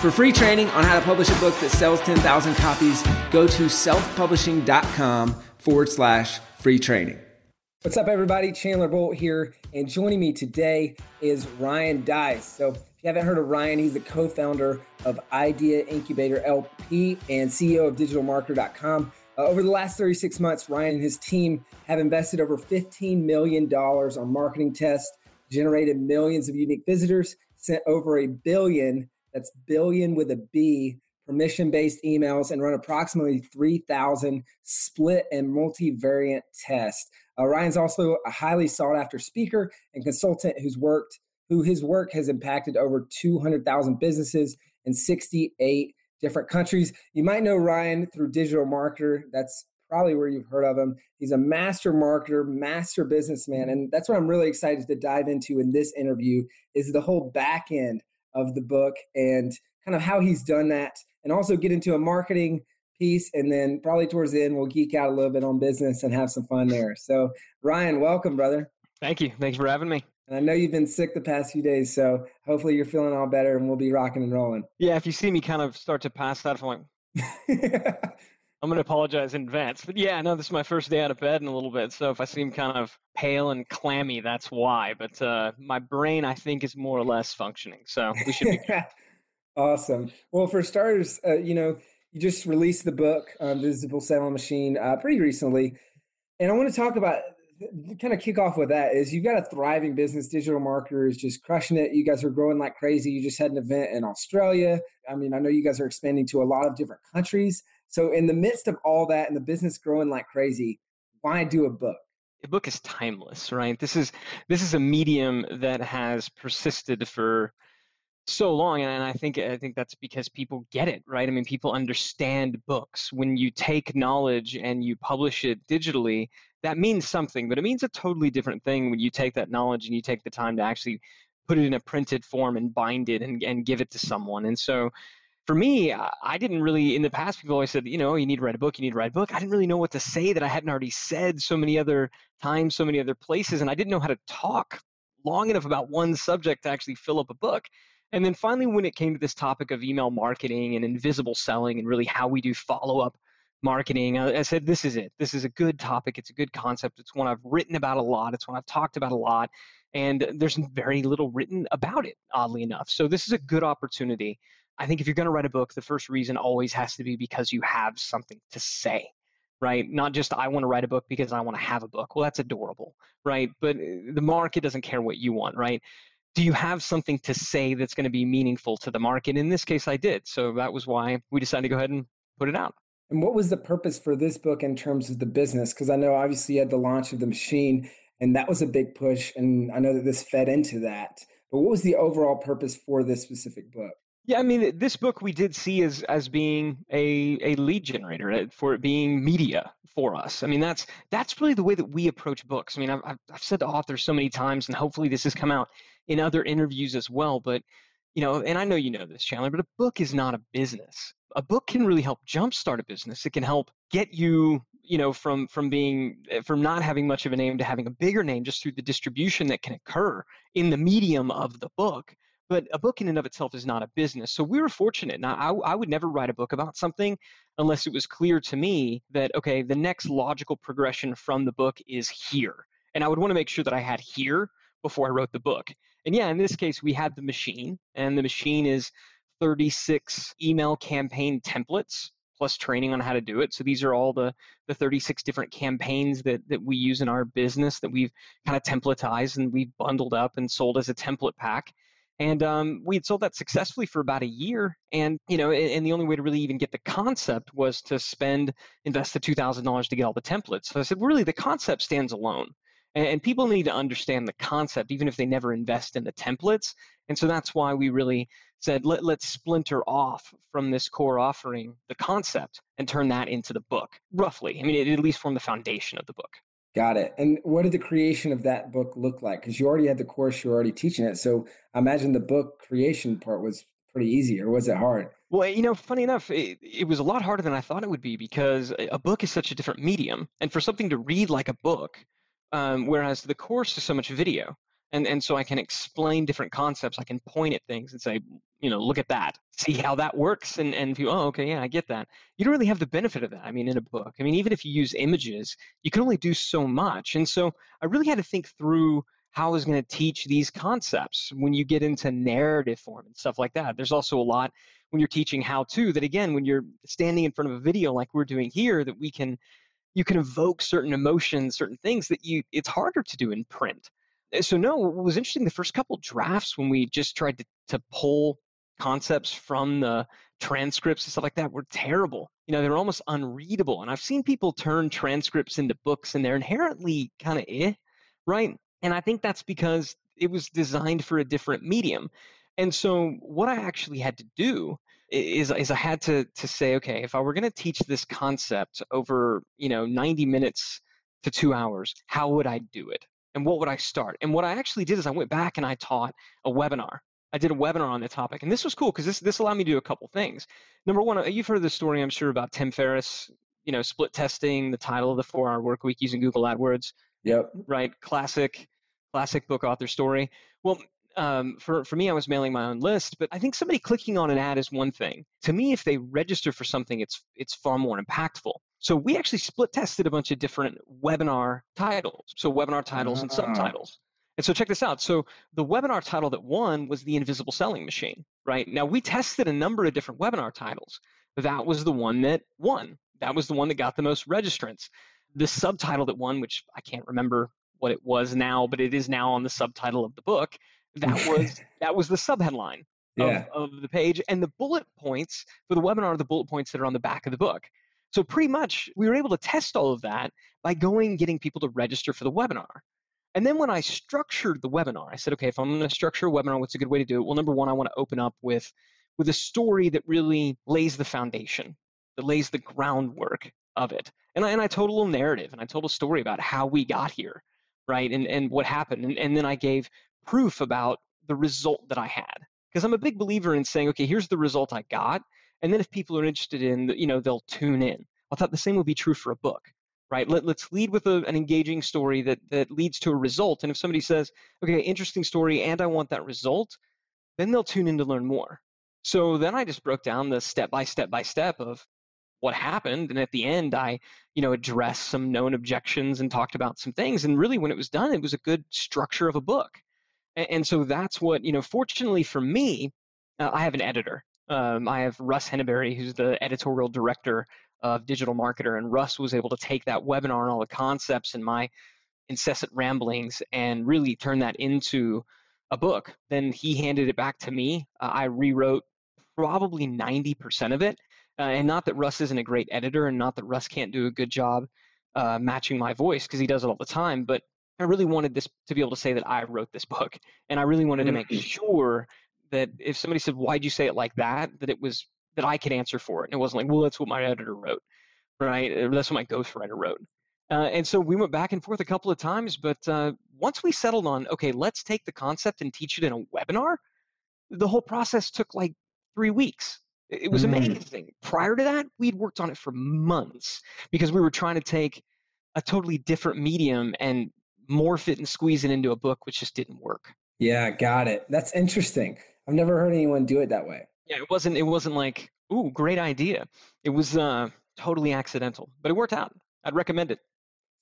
For free training on how to publish a book that sells 10,000 copies, go to selfpublishing.com forward slash free training. What's up, everybody? Chandler Bolt here, and joining me today is Ryan Deiss. So, if you haven't heard of Ryan, he's the co founder of Idea Incubator LP and CEO of digitalmarketer.com. Uh, over the last 36 months, Ryan and his team have invested over $15 million on marketing tests, generated millions of unique visitors, sent over a billion that's billion with a B permission based emails and run approximately 3,000 split and multivariate tests. Uh, Ryan's also a highly sought after speaker and consultant who's worked, who his work has impacted over 200,000 businesses in 68 different countries. You might know Ryan through Digital Marketer. That's probably where you've heard of him. He's a master marketer, master businessman, and that's what I'm really excited to dive into in this interview is the whole back end of the book and kind of how he's done that, and also get into a marketing piece. And then probably towards the end, we'll geek out a little bit on business and have some fun there. So, Ryan, welcome, brother. Thank you. Thanks for having me. And I know you've been sick the past few days, so hopefully you're feeling all better and we'll be rocking and rolling. Yeah, if you see me kind of start to pass that point, I'm going to apologize in advance. But yeah, I know this is my first day out of bed in a little bit. So if I seem kind of pale and clammy, that's why. But uh, my brain, I think, is more or less functioning. So we should be. awesome. Well, for starters, uh, you know, you just released the book, um, Visible Selling Machine, uh, pretty recently. And I want to talk about kind of kick off with that is you've got a thriving business digital marketer is just crushing it you guys are growing like crazy you just had an event in australia i mean i know you guys are expanding to a lot of different countries so, in the midst of all that and the business growing like crazy, why do a book? A book is timeless, right? This is this is a medium that has persisted for so long and I think I think that's because people get it, right? I mean, people understand books. When you take knowledge and you publish it digitally, that means something, but it means a totally different thing when you take that knowledge and you take the time to actually put it in a printed form and bind it and, and give it to someone. And so for me, uh, I didn't really, in the past, people always said, you know, you need to write a book, you need to write a book. I didn't really know what to say that I hadn't already said so many other times, so many other places. And I didn't know how to talk long enough about one subject to actually fill up a book. And then finally, when it came to this topic of email marketing and invisible selling and really how we do follow up marketing, I, said, this is it. This is a good topic. It's a good concept. It's one I've written about a lot. It's one I've talked about a lot. And there's very little written about it, oddly enough. So this is a good opportunity I think if you're going to write a book, the first reason always has to be because you have something to say, right? Not just I want to write a book because I want to have a book. Well, that's adorable, right? But uh, the market doesn't care what you want, right? Do you have something to say that's going to be meaningful to the market? In this case, I did. So that was why we decided to go ahead and put it out. And what was the purpose for this book in terms of the business? Because I know obviously you had the launch of the machine, and that was a big push. And I know that this fed into that. But what was the overall purpose for this specific book? Yeah, I mean, this book we did see as as being a a lead generator uh, for it being media for us. I mean, that's that's really the way that we approach books. I mean, I've I've said to authors so many times, and hopefully this has come out in other interviews as well. But you know, and I know you know this, Chandler, but a book is not a business. A book can really help jumpstart a business. It can help get you you know from from being eh, from not having much of a name to having a bigger name just through the distribution that can occur in the medium of the book but a book in and of itself is not a business. So we were fortunate. Now, I, I would never write a book about something unless it was clear to me that, okay, the next logical progression from the book is here. And I would want to make sure that I had here before I wrote the book. And yeah, in this case, we had the machine, and the machine is 36 email campaign templates plus training on how to do it. So these are all the the 36 different campaigns that that we use in our business that we've kind of templatized and we've bundled up and sold as a template pack. And um, we had sold that successfully for about a year. And, you know, and, the only way to really even get the concept was to spend, invest the $2,000 to get all the templates. So I said, really, the concept stands alone. And, and people need to understand the concept, even if they never invest in the templates. And so that's why we really said, Let, let's splinter off from this core offering the concept and turn that into the book, roughly. I mean, it at least form the foundation of the book. Got it. And what did the creation of that book look like? Because you already had the course, you were already teaching it. So I imagine the book creation part was pretty easy, or was it hard? Well, you know, funny enough, it, it was a lot harder than I thought it would be because a book is such a different medium. And for something to read like a book, um, whereas the course is so much video, and and so I can explain different concepts. I can point at things and say, you know, look at that, see how that works, and and if you oh, okay, yeah, I get that. You don't really have the benefit of that. I mean, in a book, I mean, even if you use images, you can only do so much, and so I really had to think through how I was going to teach these concepts when you get into narrative form and stuff like that. There's also a lot when you're teaching how to that again when you're standing in front of a video like we're doing here that we can you can evoke certain emotions certain things that you it's harder to do in print so no, what was interesting the first couple drafts when we just tried to, to pull concepts from the transcripts and stuff like that were terrible. You know, they were almost unreadable. And I've seen people turn transcripts into books and they're inherently kind of eh, right? And I think that's because it was designed for a different medium. And so what I actually had to do is, is I had to to say, okay, if I were going to teach this concept over, you know, 90 minutes to two hours, how would I do it? And what would I start? And what I actually did is I went back and I taught a webinar. I did a webinar on the topic, and this was cool because this this allowed me to do a couple things. Number one, uh, you've heard the story, I'm sure, about Tim Ferriss, you know, split testing the title of the four-hour work week using Google AdWords. Yep. Right. Classic, classic book author story. Well, um, for, for me, I was mailing my own list, but I think somebody clicking on an ad is one thing. To me, if they register for something, it's it's far more impactful. So we actually split tested a bunch of different webinar titles. So webinar titles and ah. subtitles. And so check this out. So the webinar title that won was the Invisible Selling Machine, right? Now we tested a number of different webinar titles. That was the one that won. That was the one that got the most registrants. The subtitle that won, which I can't remember what it was now, but it is now on the subtitle of the book, that was that was the subheadline yeah. of, of the page, and the bullet points for the webinar are the bullet points that are on the back of the book. So pretty much we were able to test all of that by going getting people to register for the webinar. And then when I structured the webinar, I said, okay, if I'm going to structure a webinar, what's a good way to do it? Well, number one, I want to open up with with a story that really lays the foundation, that lays the groundwork of it. And I, and I told a little narrative and I told a story about how we got here, right? And, and what happened. And, and then I gave proof about the result that I had. Because I'm a big believer in saying, okay, here's the result I got. And then if people are interested in, you know, they'll tune in. I thought the same would be true for a book, right? Let, let's lead with a, an engaging story that, that leads to a result. And if somebody says, okay, interesting story, and I want that result, then they'll tune in to learn more. So then I just broke down the step by step by step of what happened and at the end i you know addressed some known objections and talked about some things and really when it was done it was a good structure of a book and, and so that's what, you know, fortunately for me, uh, I have an editor. Um, I have Russ Henneberry, who's the editorial director of Digital Marketer, and Russ was able to take that webinar and all the concepts and my incessant ramblings and really turn that into a book. Then he handed it back to me. Uh, I rewrote probably 90% of it. Uh, and not that Russ isn't a great editor and not that Russ can't do a good job uh, matching my voice because he does it all the time, but I really wanted this to be able to say that I wrote this book, and I really wanted to make mm. sure that if somebody said, "Why'd you say it like that?" that it was that I could answer for it, and it wasn't like, "Well, that's what my editor wrote," right? That's what my ghostwriter wrote. Uh, and so we went back and forth a couple of times, but uh, once we settled on, okay, let's take the concept and teach it in a webinar, the whole process took like three weeks. It was mm. amazing. Prior to that, we'd worked on it for months because we were trying to take a totally different medium and morph it and squeeze it into a book, which just didn't work. Yeah, got it. That's interesting. I've never heard anyone do it that way. Yeah, it wasn't. It wasn't like, ooh, great idea. It was uh, totally accidental, but it worked out. I'd recommend it.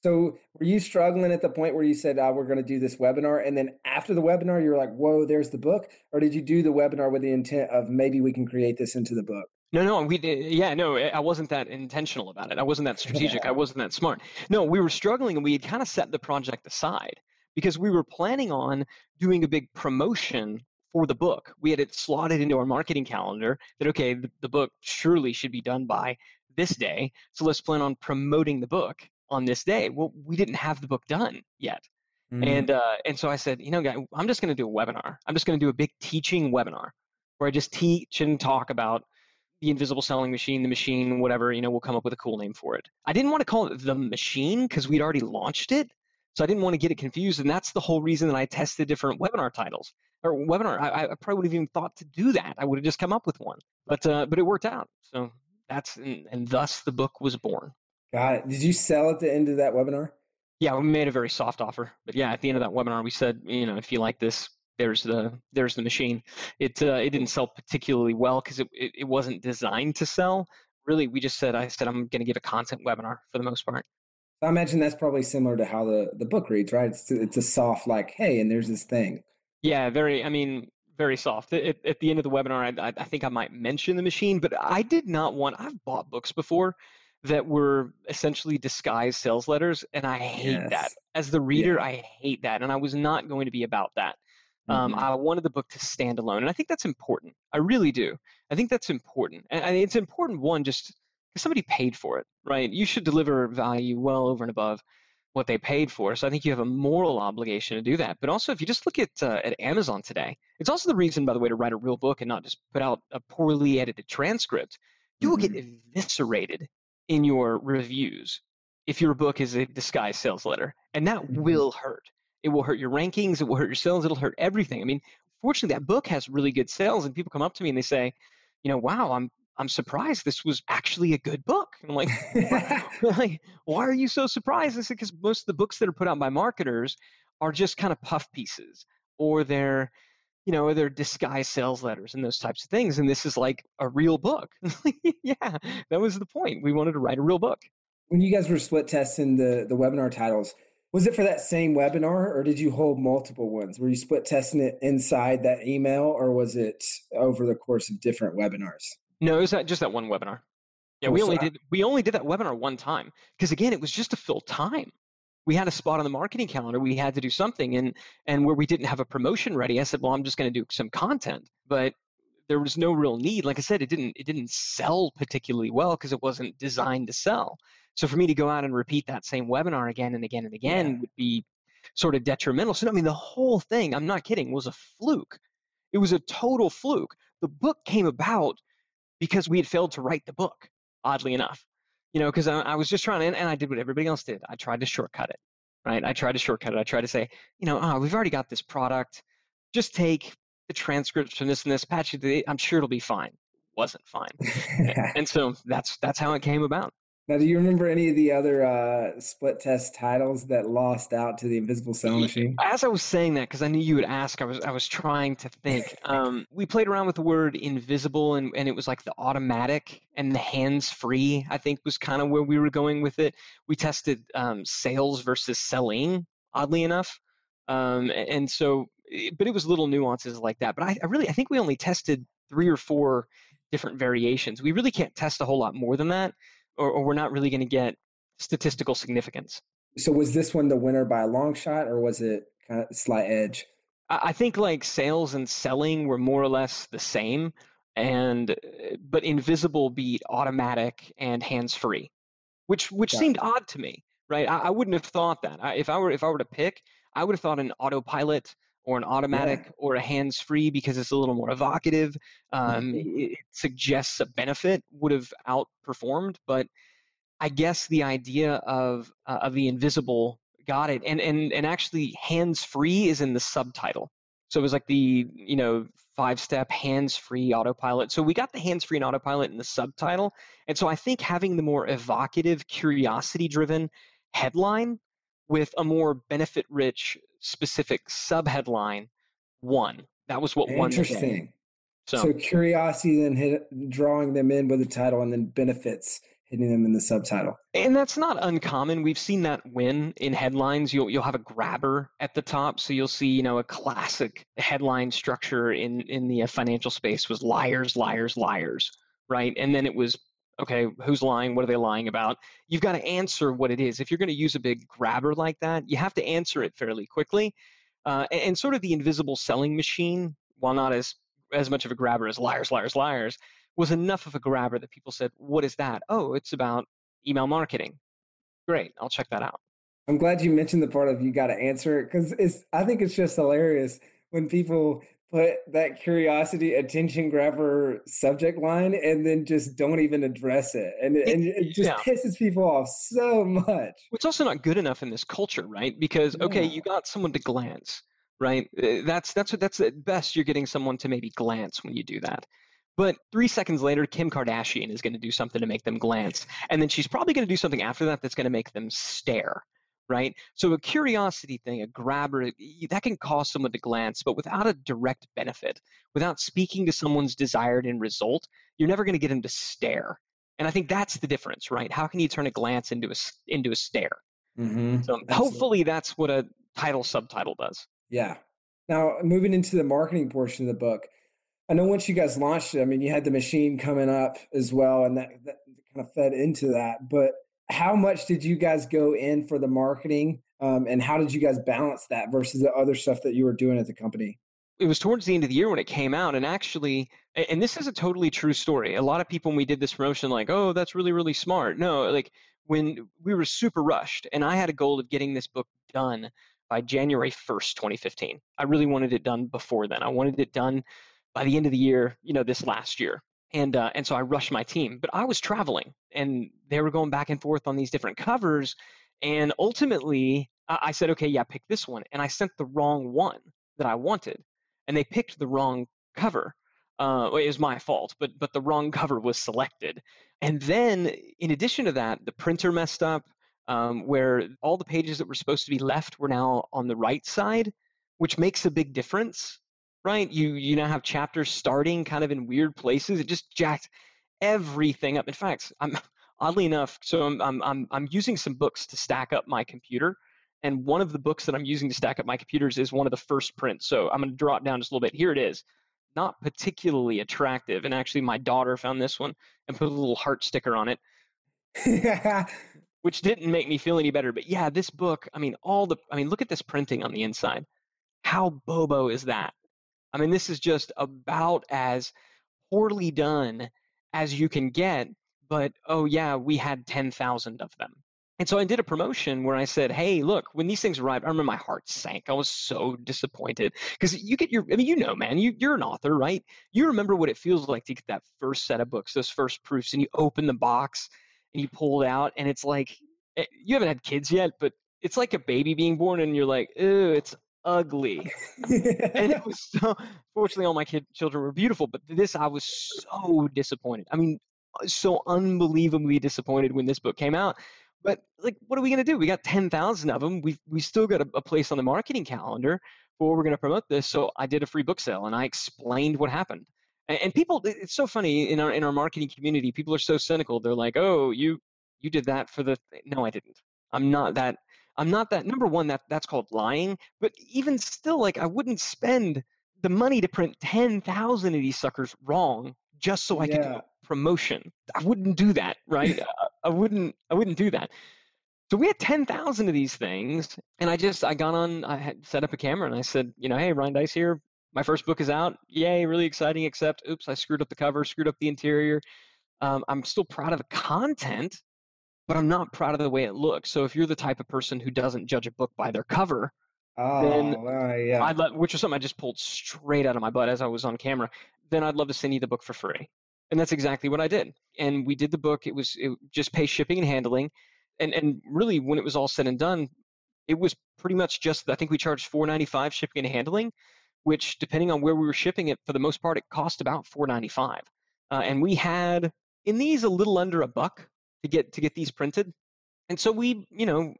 So, were you struggling at the point where you said, oh, "We're going to do this webinar," and then after the webinar, you were like, "Whoa, there's the book," or did you do the webinar with the intent of maybe we can create this into the book? No, no, we did. Yeah, no, I wasn't that intentional about it. I wasn't that strategic. I wasn't that smart. No, we were struggling and we had kind of set the project aside because we were planning on doing a big promotion for the book. We had it slotted into our marketing calendar that, okay, the, the book surely should be done by this day. So let's plan on promoting the book on this day. Well, we didn't have the book done yet. Mm-hmm. And uh, and so I said, you know, guy, I'm just going to do a webinar. I'm just going to do a big teaching webinar where I just teach and talk about the invisible selling machine, the machine, whatever. You know, we'll come up with a cool name for it. I didn't want to call it the machine because we'd already launched it, so I didn't want to get it confused. And that's the whole reason that I tested different webinar titles or webinar. I, I probably would have even thought to do that. I would have just come up with one, but uh, but it worked out. So that's and, and thus the book was born. Got it. Did you sell at the end of that webinar? Yeah, we made a very soft offer. But yeah, at the end of that webinar, we said, you know, if you like this, there's the there's the machine. It uh, it didn't sell particularly well because it, it, it wasn't designed to sell. Really, we just said I said I'm going to give a content webinar for the most part. I imagine that's probably similar to how the the book reads, right? It's it's a soft like, hey, and there's this thing. Yeah, very. I mean, very soft. At, at the end of the webinar, I, I think I might mention the machine, but I did not want. I've bought books before that were essentially disguised sales letters, and I hate yes. that. As the reader, yeah. I hate that, and I was not going to be about that. Um, mm-hmm. I wanted the book to stand alone, and I think that's important. I really do. I think that's important, and it's important one just somebody paid for it, right? You should deliver value well over and above what they paid for. So I think you have a moral obligation to do that. But also, if you just look at uh, at Amazon today, it's also the reason, by the way, to write a real book and not just put out a poorly edited transcript. You will mm-hmm. get eviscerated in your reviews if your book is a disguised sales letter, and that mm-hmm. will hurt. It will hurt your rankings. It will hurt your sales. It'll hurt everything. I mean, fortunately, that book has really good sales, and people come up to me and they say, you know, wow, I'm I'm surprised this was actually a good book. I'm like, why, why are you so surprised? It's because most of the books that are put out by marketers are just kind of puff pieces, or they're you know, they're disguised sales letters and those types of things. And this is like a real book. yeah, that was the point. We wanted to write a real book. When you guys were split testing the the webinar titles, was it for that same webinar or did you hold multiple ones? Were you split testing it inside that email or was it over the course of different webinars? No, it was that, just that one webinar. Yeah, we only did we only did that webinar one time because again, it was just to fill time. We had a spot on the marketing calendar. We had to do something, and and where we didn't have a promotion ready, I said, well, I'm just going to do some content, but there was no real need. Like I said, it didn't it didn't sell particularly well because it wasn't designed to sell. So for me to go out and repeat that same webinar again and again and again yeah. would be sort of detrimental. So I mean, the whole thing, I'm not kidding, was a fluke. It was a total fluke. The book came about because we had failed to write the book. Oddly enough, you know, because I, I, was just trying to, and I did what everybody else did. I tried to shortcut it, right? I tried to shortcut it. I tried to say, you know, oh, we've already got this product. Just take the transcripts from this and this, patch it. I'm sure it'll be fine. Wasn't fine, and so that's that's how it came about. Now, do you remember any of the other uh, split test titles that lost out to the Invisible Selling Machine? As I was saying that, because I knew you would ask, I was I was trying to think. Um, we played around with the word invisible, and, and it was like the automatic and the hands free. I think was kind of where we were going with it. We tested um, sales versus selling, oddly enough, um, and so, but it was little nuances like that. But I, I really, I think we only tested three or four different variations. We really can't test a whole lot more than that or, or we're not really going to get statistical significance. So was this one the winner by a long shot, or was it kind of slight edge? I think like sales and selling were more or less the same, and uh, but invisible beat automatic and hands free, which which Got seemed it. odd to me, right? I, I, wouldn't have thought that. I, if I were if I were to pick, I would have thought an autopilot or an automatic yeah. or a hands free because it's a little more evocative. Um, it, it, suggests a benefit would have outperformed, but I guess the idea of uh, of the invisible got it, and and and actually hands free is in the subtitle. So it was like the you know five step hands free autopilot. So we got the hands free and autopilot in the subtitle, and so I think having the more evocative, curiosity driven headline with a more benefit rich specific subheadline won. That was what won. Interesting. So, so curiosity then hit, drawing them in with the title and then benefits hitting them in the subtitle. And that's not uncommon. We've seen that win in headlines. You'll you'll have a grabber at the top, so you'll see you know a classic headline structure in in the financial space was liars, liars, liars, right? And then it was okay, who's lying? What are they lying about? You've got to answer what it is. If you're going to use a big grabber like that, you have to answer it fairly quickly. Uh, and, and, sort of the invisible selling machine, while not as as much of a grabber as liars, liars, liars, was enough of a grabber that people said, "What is that? Oh, it's about email marketing. Great, I'll check that out." I'm glad you mentioned the part of you got to answer it because it's. I think it's just hilarious when people put that curiosity attention grabber subject line and then just don't even address it. And, it, and it just yeah. pisses people off so much. It's also not good enough in this culture right? Because okay you got someone to glance right? Uh, that's that's what that's at best you're getting someone to maybe glance when you do that. But three seconds later, Kim Kardashian is going to do something to make them glance. And then she's probably going to do something after that that's going to make them stare right? So a curiosity thing, a grabber, that can cause someone to glance, but without a direct benefit, without speaking to someone's desired end result, you're never going to get them to stare. And I think that's the difference, right? How can you turn a glance into a into a stare? Mm-hmm. So Absolutely. hopefully that's what a title subtitle does. Yeah. Now moving into the marketing portion of the book, I know once you guys launched it, I mean you had the machine coming up as well, and that, that kind of fed into that. But how much did you guys go in for the marketing? Um, and how did you guys balance that versus the other stuff that you were doing at the company? It was towards the end of the year when it came out and actually and this is a totally true story. A lot of people when we did this promotion like oh that's really really smart. No like when we were super rushed and i had a goal of getting this book done by january 1st 2015 i really wanted it done before then. I wanted it done by the end of the year you know this last year and uh, and so I rushed my team. But I was traveling, and they were going back and forth on these different covers, and ultimately I said, okay, yeah, pick this one, and I sent the wrong one that I wanted, and they picked the wrong cover. Uh, it was my fault, but but the wrong cover was selected, and then in addition to that, the printer messed up. Um, where all the pages that were supposed to be left were now on the right side, which makes a big difference right? You you now have chapters starting kind of in weird places. It just jacked everything up. In fact, I'm oddly enough, so I'm I'm I'm, I'm using some books to stack up my computer. And one of the books that I'm using to stack up my computers is one of the first prints. So I'm going to drop down just a little bit. Here it is. Not particularly attractive. And actually, my daughter found this one and put a little heart sticker on it. which didn't make me feel any better. But yeah, this book, I mean, all the, I mean, look at this printing on the inside. How bobo is that? I mean, this is just about as poorly done as you can get. But oh, yeah, we had 10,000 of them. And so I did a promotion where I said, hey, look, when these things arrived, I remember my heart sank. I was so disappointed because you get your, I mean, you know, man, you, you're an author, right? You remember what it feels like to get that first set of books, those first proofs, and you open the box and you pull it out, and it's like, eh, you haven't had kids yet, but it's like a baby being born, and you're like, ew, it's ugly. and it was so, fortunately, all my kid, children were beautiful, but this, I was so disappointed. I mean, so unbelievably disappointed when this book came out. But like, what are we going to do? We got 10,000 of them. We've, we still got a, a place on the marketing calendar for we're going to promote this. So I did a free book sale and I explained what happened. And, and people, it's so funny in our, in our marketing community, people are so cynical. They're like, oh, you, you did that for the, no, I didn't. I'm not that I'm not that number one that that's called lying, but even still like I wouldn't spend the money to print 10,000 of these suckers wrong just so I yeah. could do a promotion. I wouldn't do that, right? I wouldn't I wouldn't do that. So we had 10,000 of these things and I just I got on I had set up a camera and I said, you know, hey, Ryan Deiss here. My first book is out. Yay, really exciting except oops, I screwed up the cover, screwed up the interior. Um, I'm still proud of the content, but I'm not proud of the way it looks. So if you're the type of person who doesn't judge a book by their cover, oh, then uh, yeah. I'd let, which is something I just pulled straight out of my butt as I was on camera, then I'd love to send you the book for free. And that's exactly what I did. And we did the book. It was it just pay shipping and handling. And and really when it was all said and done, it was pretty much just I think we charged 4.95 shipping and handling, which depending on where we were shipping it, for the most part, it cost about 4.95. Uh, and we had in these a little under a buck to get to get these printed. And so we, you know,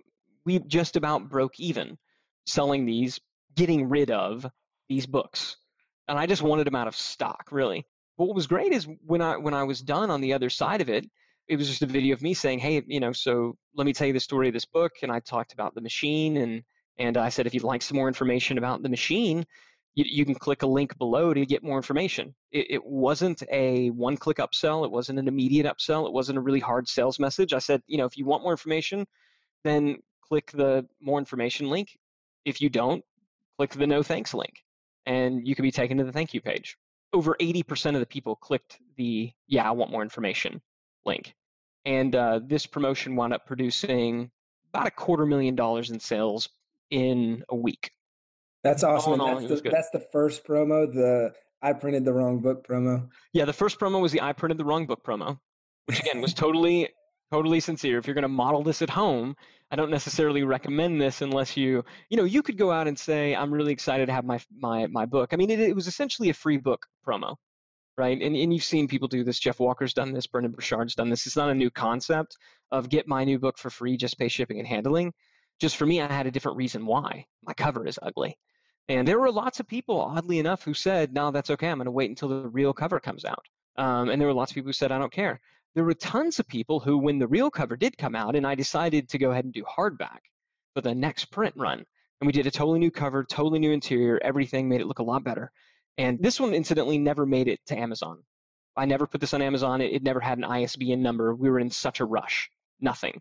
we just about broke even selling these, getting rid of these books. And I just wanted them out of stock, really. But what was great is when I when I was done on the other side of it, it was just a video of me saying, "Hey, you know, so let me tell you the story of this book." And I talked about the machine, and and I said, if you'd like some more information about the machine, you, you can click a link below to get more information. It, it wasn't a one click upsell, it wasn't an immediate upsell, it wasn't a really hard sales message. I said, you know, if you want more information, then click the more information link. If you don't, click the no thanks link and you can be taken to the thank you page. Over 80% of the people clicked the yeah, I want more information link. And uh, this promotion wound up producing about a quarter million dollars in sales in a week. That's oh, awesome. All that's, the, that's the first promo, the I printed the wrong book promo. Yeah, the first promo was the I printed the wrong book promo, which again was totally, totally sincere. If you're going to model this at home, I don't necessarily recommend this unless you, you know, you could go out and say, I'm really excited to have my my my book. I mean, it, it was essentially a free book promo right? And, and you've seen people do this. Jeff Walker's done this. Brendon Burchard's done this. It's not a new concept of get my new book for free, just pay shipping and handling. Just for me, I had a different reason why. My cover is ugly. And there were lots of people, oddly enough, who said, no, that's okay. I'm going to wait until the real cover comes out. Um, and there were lots of people who said, I don't care. There were tons of people who, when the real cover did come out, and I decided to go ahead and do hardback for the next print run, and we did a totally new cover, totally new interior, everything made it look a lot better. And this one, incidentally, never made it to Amazon. I never put this on Amazon. It, it never had an ISBN number. We were in such a rush. Nothing.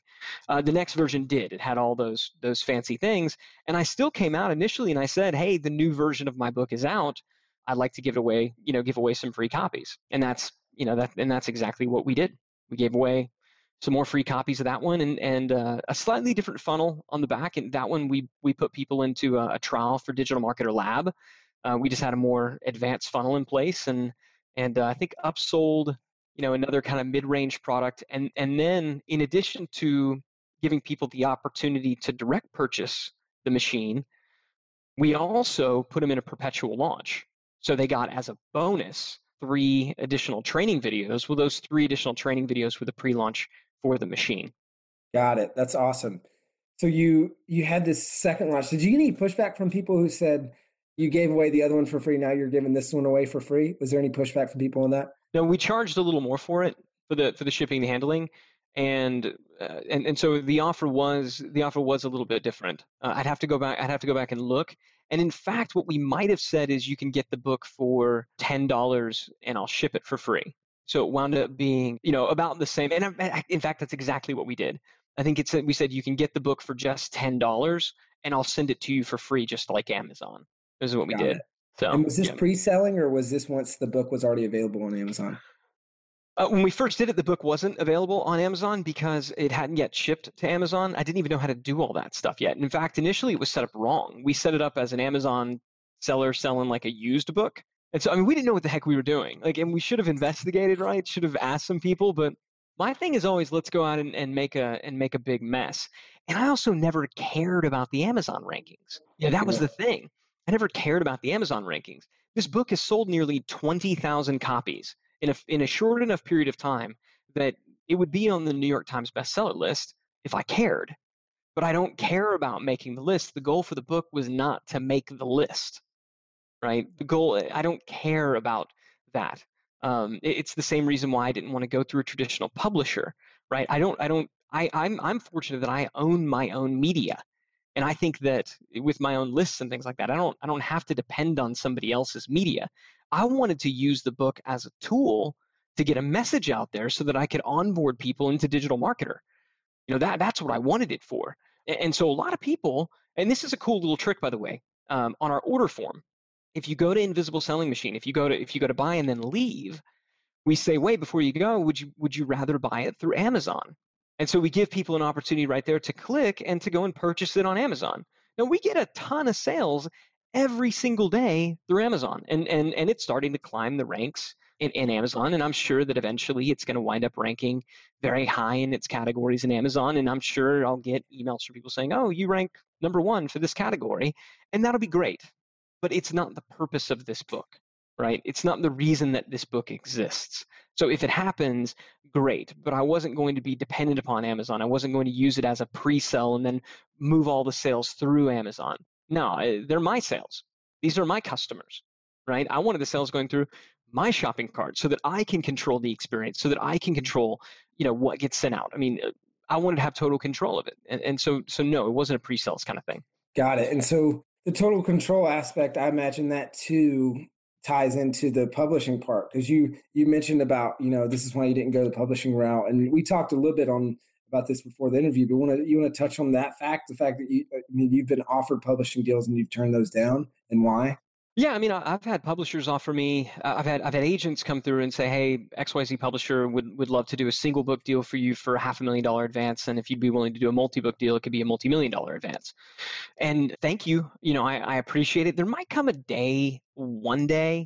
Uh, the next version did. It had all those those fancy things, and I still came out initially and I said, "Hey, the new version of my book is out. I'd like to give it away. You know, give away some free copies." And that's you know that and that's exactly what we did. We gave away some more free copies of that one and and uh, a slightly different funnel on the back. And that one we we put people into a, a trial for Digital Marketer Lab uh, we just had a more advanced funnel in place, and and uh, I think upsold, you know, another kind of mid-range product, and and then in addition to giving people the opportunity to direct purchase the machine, we also put them in a perpetual launch. So they got as a bonus three additional training videos. Well, those three additional training videos were the pre-launch for the machine. Got it. That's awesome. So you you had this second launch. Did you get any pushback from people who said, you gave away the other one for free. Now you're giving this one away for free. Was there any pushback from people on that? No, we charged a little more for it for the for the shipping and handling, and uh, and and so the offer was the offer was a little bit different. Uh, I'd have to go back. I'd have to go back and look. And in fact, what we might have said is you can get the book for ten dollars, and I'll ship it for free. So it wound up being, you know, about the same. And in fact, that's exactly what we did. I think it's we said you can get the book for just ten dollars, and I'll send it to you for free, just like Amazon. This is what we did. It. So, and was this yeah. pre-selling or was this once the book was already available on Amazon? Uh, when we first did it, the book wasn't available on Amazon because it hadn't yet shipped to Amazon. I didn't even know how to do all that stuff yet. In fact, initially it was set up wrong. We set it up as an Amazon seller selling like a used book. And so, I mean, we didn't know what the heck we were doing. Like, and we should have investigated, right? Should have asked some people. But my thing is always, let's go out and, and make a and make a big mess. And I also never cared about the Amazon rankings. Yeah, that was the thing. I never cared about the Amazon rankings. This book has sold nearly 20,000 copies in a, in a short enough period of time that it would be on the New York Times bestseller list if I cared. But I don't care about making the list. The goal for the book was not to make the list, right? The goal, I don't care about that. Um, it's the same reason why I didn't want to go through a traditional publisher, right? I don't, I don't, I, I'm, I'm fortunate that I own my own media and i think that with my own lists and things like that i don't i don't have to depend on somebody else's media. I wanted to use the book as a tool to get a message out there so that i could onboard people into digital marketer. You know that that's what i wanted it for. And so a lot of people and this is a cool little trick by the way um, on our order form. If you go to invisible selling machine if you go to if you go to buy and then leave we say wait before you go would you would you rather buy it through amazon and so we give people an opportunity right there to click and to go and purchase it on Amazon. Now we get a ton of sales every single day through Amazon, and and and it's starting to climb the ranks in, in Amazon. And I'm sure that eventually it's going to wind up ranking very high in its categories in Amazon. And I'm sure I'll get emails from people saying, "Oh, you rank number one for this category," and that'll be great. But it's not the purpose of this book, right? It's not the reason that this book exists. So if it happens, great. But I wasn't going to be dependent upon Amazon. I wasn't going to use it as a pre-sell and then move all the sales through Amazon. No, they're my sales. These are my customers, right? I wanted the sales going through my shopping cart so that I can control the experience, so that I can control, you know, what gets sent out. I mean, I wanted to have total control of it. And, and so, so no, it wasn't a pre-sales kind of thing. Got it. And so the total control aspect, I imagine that too ties into the publishing part because you you mentioned about you know this is why you didn't go the publishing route and we talked a little bit on about this before the interview but want to you want to touch on that fact the fact that you I mean you've been offered publishing deals and you've turned those down and why Yeah, I mean, I- have had publishers offer me. I've had I've had agents come through and say, "Hey, XYZ publisher would would love to do a single book deal for you for a half a million dollar advance, and if you'd be willing to do a multi book deal, it could be a multi million dollar advance." And thank you. You know, I, I appreciate it. There might come a day, one day,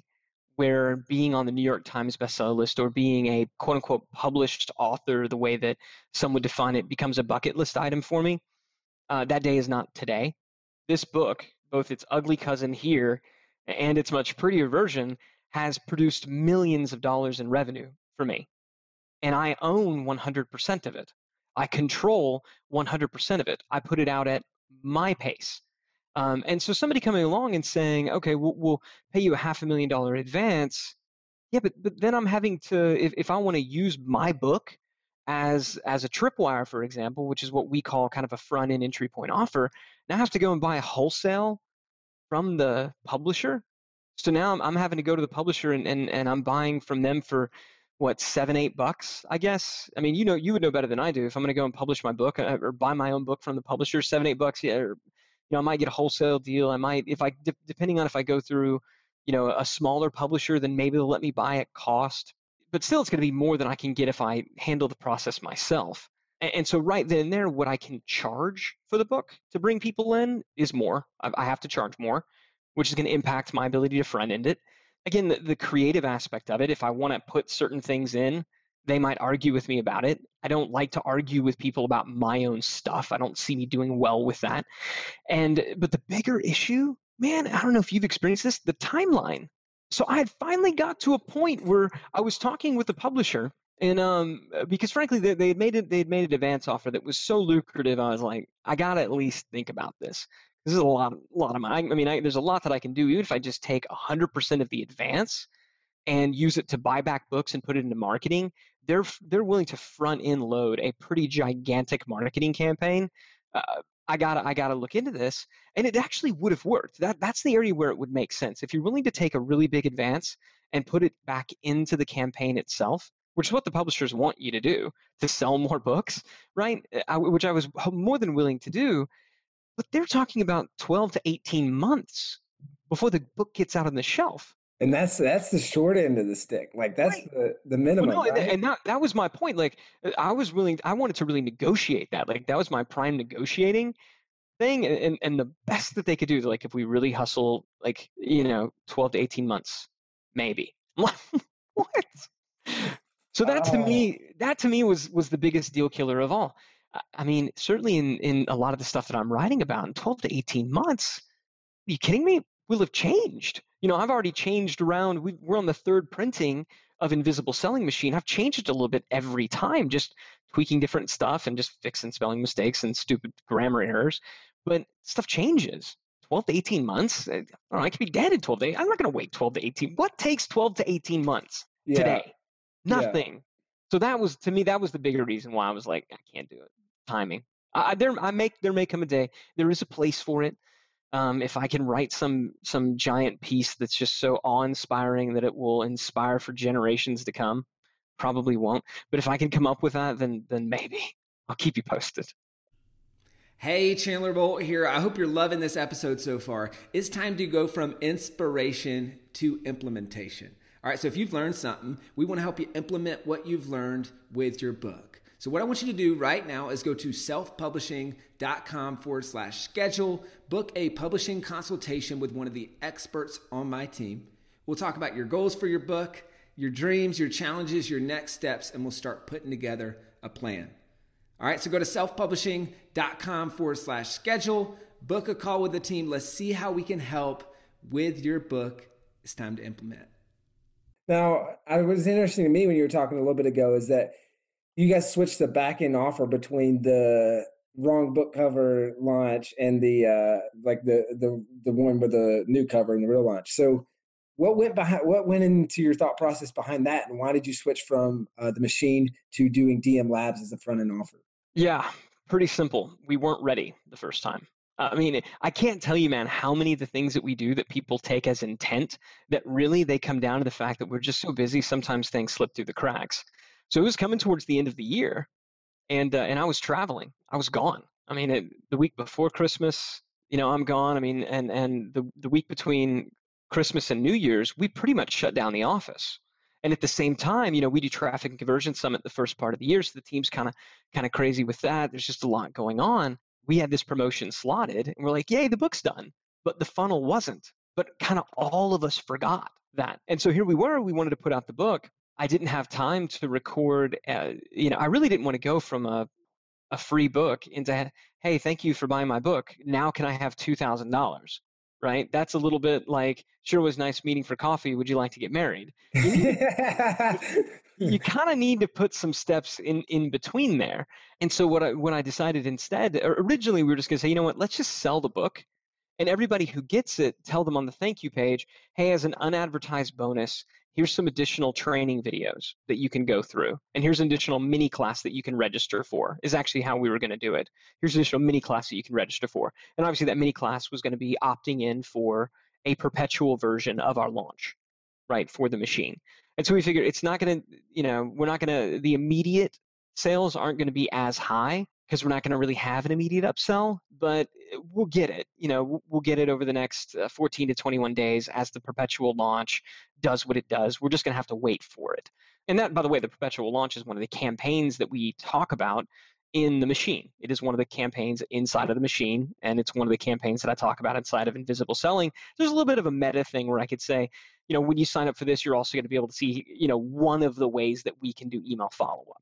where being on the New York Times bestseller list or being a quote unquote published author, the way that some would define it, becomes a bucket list item for me. Uh, that day is not today. This book, both its ugly cousin here and its much prettier version has produced millions of dollars in revenue for me. And I own 100% of it. I control 100% of it. I put it out at my pace. Um, and so somebody coming along and saying, okay, we'll, we'll, pay you a half a million dollar advance. Yeah, but, but then I'm having to, if, if I want to use my book as as a tripwire, for example, which is what we call kind of a front end entry point offer, now I have to go and buy a wholesale from the publisher. So now I'm, I'm having to go to the publisher and, and, and I'm buying from them for what seven eight bucks i guess? I mean you know you would know better than i do. If i'm going to go and publish my book uh, or buy my own book from the publisher seven eight bucks yeah or, you know i might get a wholesale deal. I might if i depending on if i go through you know a smaller publisher then maybe they'll let me buy at cost. But still it's going to be more than i can get if i handle the process myself and, so right then and there what i can charge for the book to bring people in is more i, I have to charge more which is going to impact my ability to front end it. Again, the, the creative aspect of it, if I want to put certain things in, they might argue with me about it. I don't like to argue with people about my own stuff. I don't see me doing well with that. And but the bigger issue, man, I don't know if you've experienced this, the timeline. So I had finally got to a point where I was talking with the publisher and um because frankly they, they made it they had made an advance offer that was so lucrative i was like i gotta at least think about this this is a lot, a lot of money. I mean, I, there's a lot that I can do even if I just take 100% of the advance and use it to buy back books and put it into marketing. They're they're willing to front end load a pretty gigantic marketing campaign. Uh, I gotta I gotta look into this, and it actually would have worked. That that's the area where it would make sense if you're willing to take a really big advance and put it back into the campaign itself which is what the publishers want you to do to sell more books, right? Eh, I, which I was more than willing to do but they're talking about 12 to 18 months before the book gets out on the shelf. And that's that's the short end of the stick. Like that's right. the, the minimum. Well, no, right? and that that was my point. Like eh, I was willing, I wanted to really negotiate that. Like that was my prime negotiating thing. And and the best that they could do, like if we really hustle, like you know, twelve to eighteen months, maybe. what? So that to me, oh. that to me was was the biggest deal killer of all. I mean, certainly in, in a lot of the stuff that I'm writing about in 12 to 18 months, are you kidding me? We'll have changed. You know, I've already changed around. We, we're on the third printing of Invisible Selling Machine. I've changed it a little bit every time, just tweaking different stuff and just fixing spelling mistakes and stupid grammar errors. But stuff changes. 12 to 18 months. I, know, I could be dead in 12 to 18. I'm not going to wait 12 to 18. What takes 12 to 18 months yeah. today? Nothing. Yeah. So that was to me that was the bigger reason why I was like I can't do it. Timing. I there I make there may come a day. There is a place for it. Um, if I can write some some giant piece that's just so awe-inspiring that it will inspire for generations to come, probably won't. But if I can come up with that, then then maybe I'll keep you posted. Hey, Chandler Bolt here. I hope you're loving this episode so far. It's time to go from inspiration to implementation. All right, so if you've learned something, we want to help you implement what you've learned with your book. So, what I want you to do right now is go to selfpublishing.com forward slash schedule, book a publishing consultation with one of the experts on my team. We'll talk about your goals for your book, your dreams, your challenges, your next steps, and we'll start putting together a plan. All right, so go to selfpublishing.com forward slash schedule, book a call with the team. Let's see how we can help with your book. It's time to implement. Now, I was interesting to me when you were talking a little bit ago is that you guys switched the back end offer between the wrong book cover launch and the uh like the the the one with the new cover and the real launch. So what went behind what went into your thought process behind that and why did you switch from uh, the machine to doing DM Labs as a front end offer? Yeah, pretty simple. We weren't ready the first time. I mean, I can't tell you, man, how many of the things that we do that people take as intent that really they come down to the fact that we're just so busy. Sometimes things slip through the cracks. So it was coming towards the end of the year, and uh, and I was traveling. I was gone. I mean, it, the week before Christmas, you know, I'm gone. I mean, and and the the week between Christmas and New Year's, we pretty much shut down the office. And at the same time, you know, we do traffic and conversion summit the first part of the year, so the team's kind of kind of crazy with that. There's just a lot going on. We had this promotion slotted, and we're like, "Yay, the book's done!" But the funnel wasn't. But kind of all of us forgot that, and so here we were. We wanted to put out the book. I didn't have time to record. Uh, you know, I really didn't want to go from a a free book into, "Hey, thank you for buying my book. Now can I have two thousand dollars?" Right? That's a little bit like, sure was nice meeting for coffee. Would you like to get married? You, kind of need to put some steps in in between there. And so what I when I decided instead, originally we were just going to say, you know what, let's just sell the book. And everybody who gets it, tell them on the thank you page, hey, as an unadvertised bonus, here's some additional training videos that you can go through and here's an additional mini class that you can register for is actually how we were going to do it. Here's an additional mini class that you can register for. And obviously that mini class was going to be opting in for a perpetual version of our launch right for the machine. And so we figured it's not going to you know we're not going to the immediate sales aren't going to be as high because we're not going to really have an immediate upsell, but we'll get it. You know, we'll get it over the next uh, 14 to 21 days as the perpetual launch does what it does. We're just going to have to wait for it. And that, by the way, the perpetual launch is one of the campaigns that we talk about in the machine. It is one of the campaigns inside of the machine, and it's one of the campaigns that I talk about inside of Invisible Selling. There's a little bit of a meta thing where I could say, you know, when you sign up for this, you're also going to be able to see, you know, one of the ways that we can do email follow up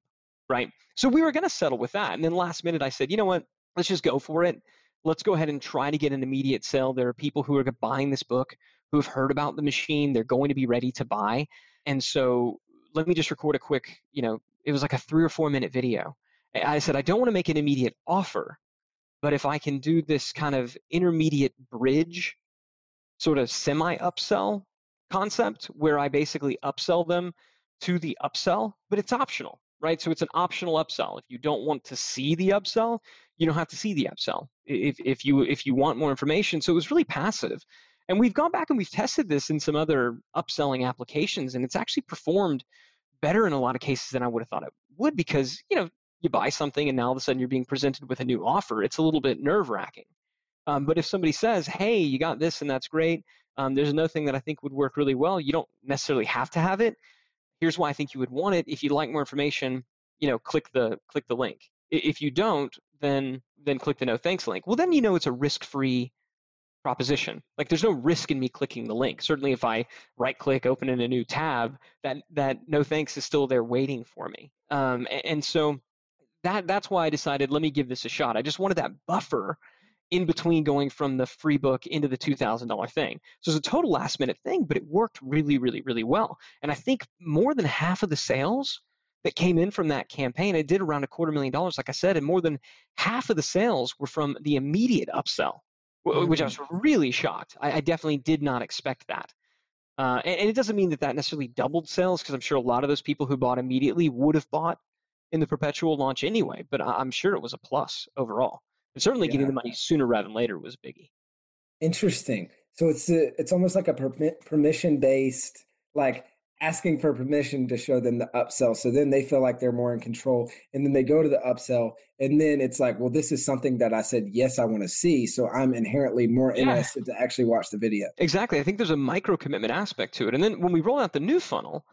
right? So we were going to settle with that. And then last minute, I said, you know what? Let's just go for it. Let's go ahead and try to get an immediate sale. There are people who are buying this book who have heard about the machine. They're going to be ready to buy. And so let me just record a quick, you know, it was like a three or four minute video. I said, I don't want to make an immediate offer, but if I can do this kind of intermediate bridge, sort of semi upsell concept where I basically upsell them to the upsell, but it's optional right? So it's an optional upsell. If you don't want to see the upsell, you don't have to see the upsell. If, if you if you want more information, so it was really passive. And we've gone back and we've tested this in some other upselling applications, and it's actually performed better in a lot of cases than I would have thought it would because you know you buy something and now all of a sudden you're being presented with a new offer. It's a little bit nerve wracking. Um, but if somebody says, "Hey, you got this and that's great," um, there's another thing that I think would work really well. You don't necessarily have to have it here's why I think you would want it. If you'd like more information, you know, click the click the link. If you don't, then then click the no thanks link. Well, then you know it's a risk-free proposition. Like there's no risk in me clicking the link. Certainly if I right click, open in a new tab, that that no thanks is still there waiting for me. Um, and, and so that that's why I decided let me give this a shot. I just wanted that buffer in between going from the free book into the $2,000 thing. So it's a total last minute thing, but it worked really, really, really well. And I think more than half of the sales that came in from that campaign, it did around a quarter million dollars, like I said, and more than half of the sales were from the immediate upsell, which I was mm. really shocked. I, I definitely did not expect that. Uh, and, and, it doesn't mean that that necessarily doubled sales because I'm sure a lot of those people who bought immediately would have bought in the perpetual launch anyway, but I'm sure it was a plus overall. And certainly yeah. getting the money sooner rather than later was biggie. Interesting. So it's a, it's almost like a permission based, like asking for permission to show them the upsell. So then they feel like they're more in control. And then they go to the upsell. And then it's like, well, this is something that I said, yes, I want to see. So I'm inherently more yeah. interested to actually watch the video. Exactly. I think there's a micro commitment aspect to it. And then when we roll out the new funnel,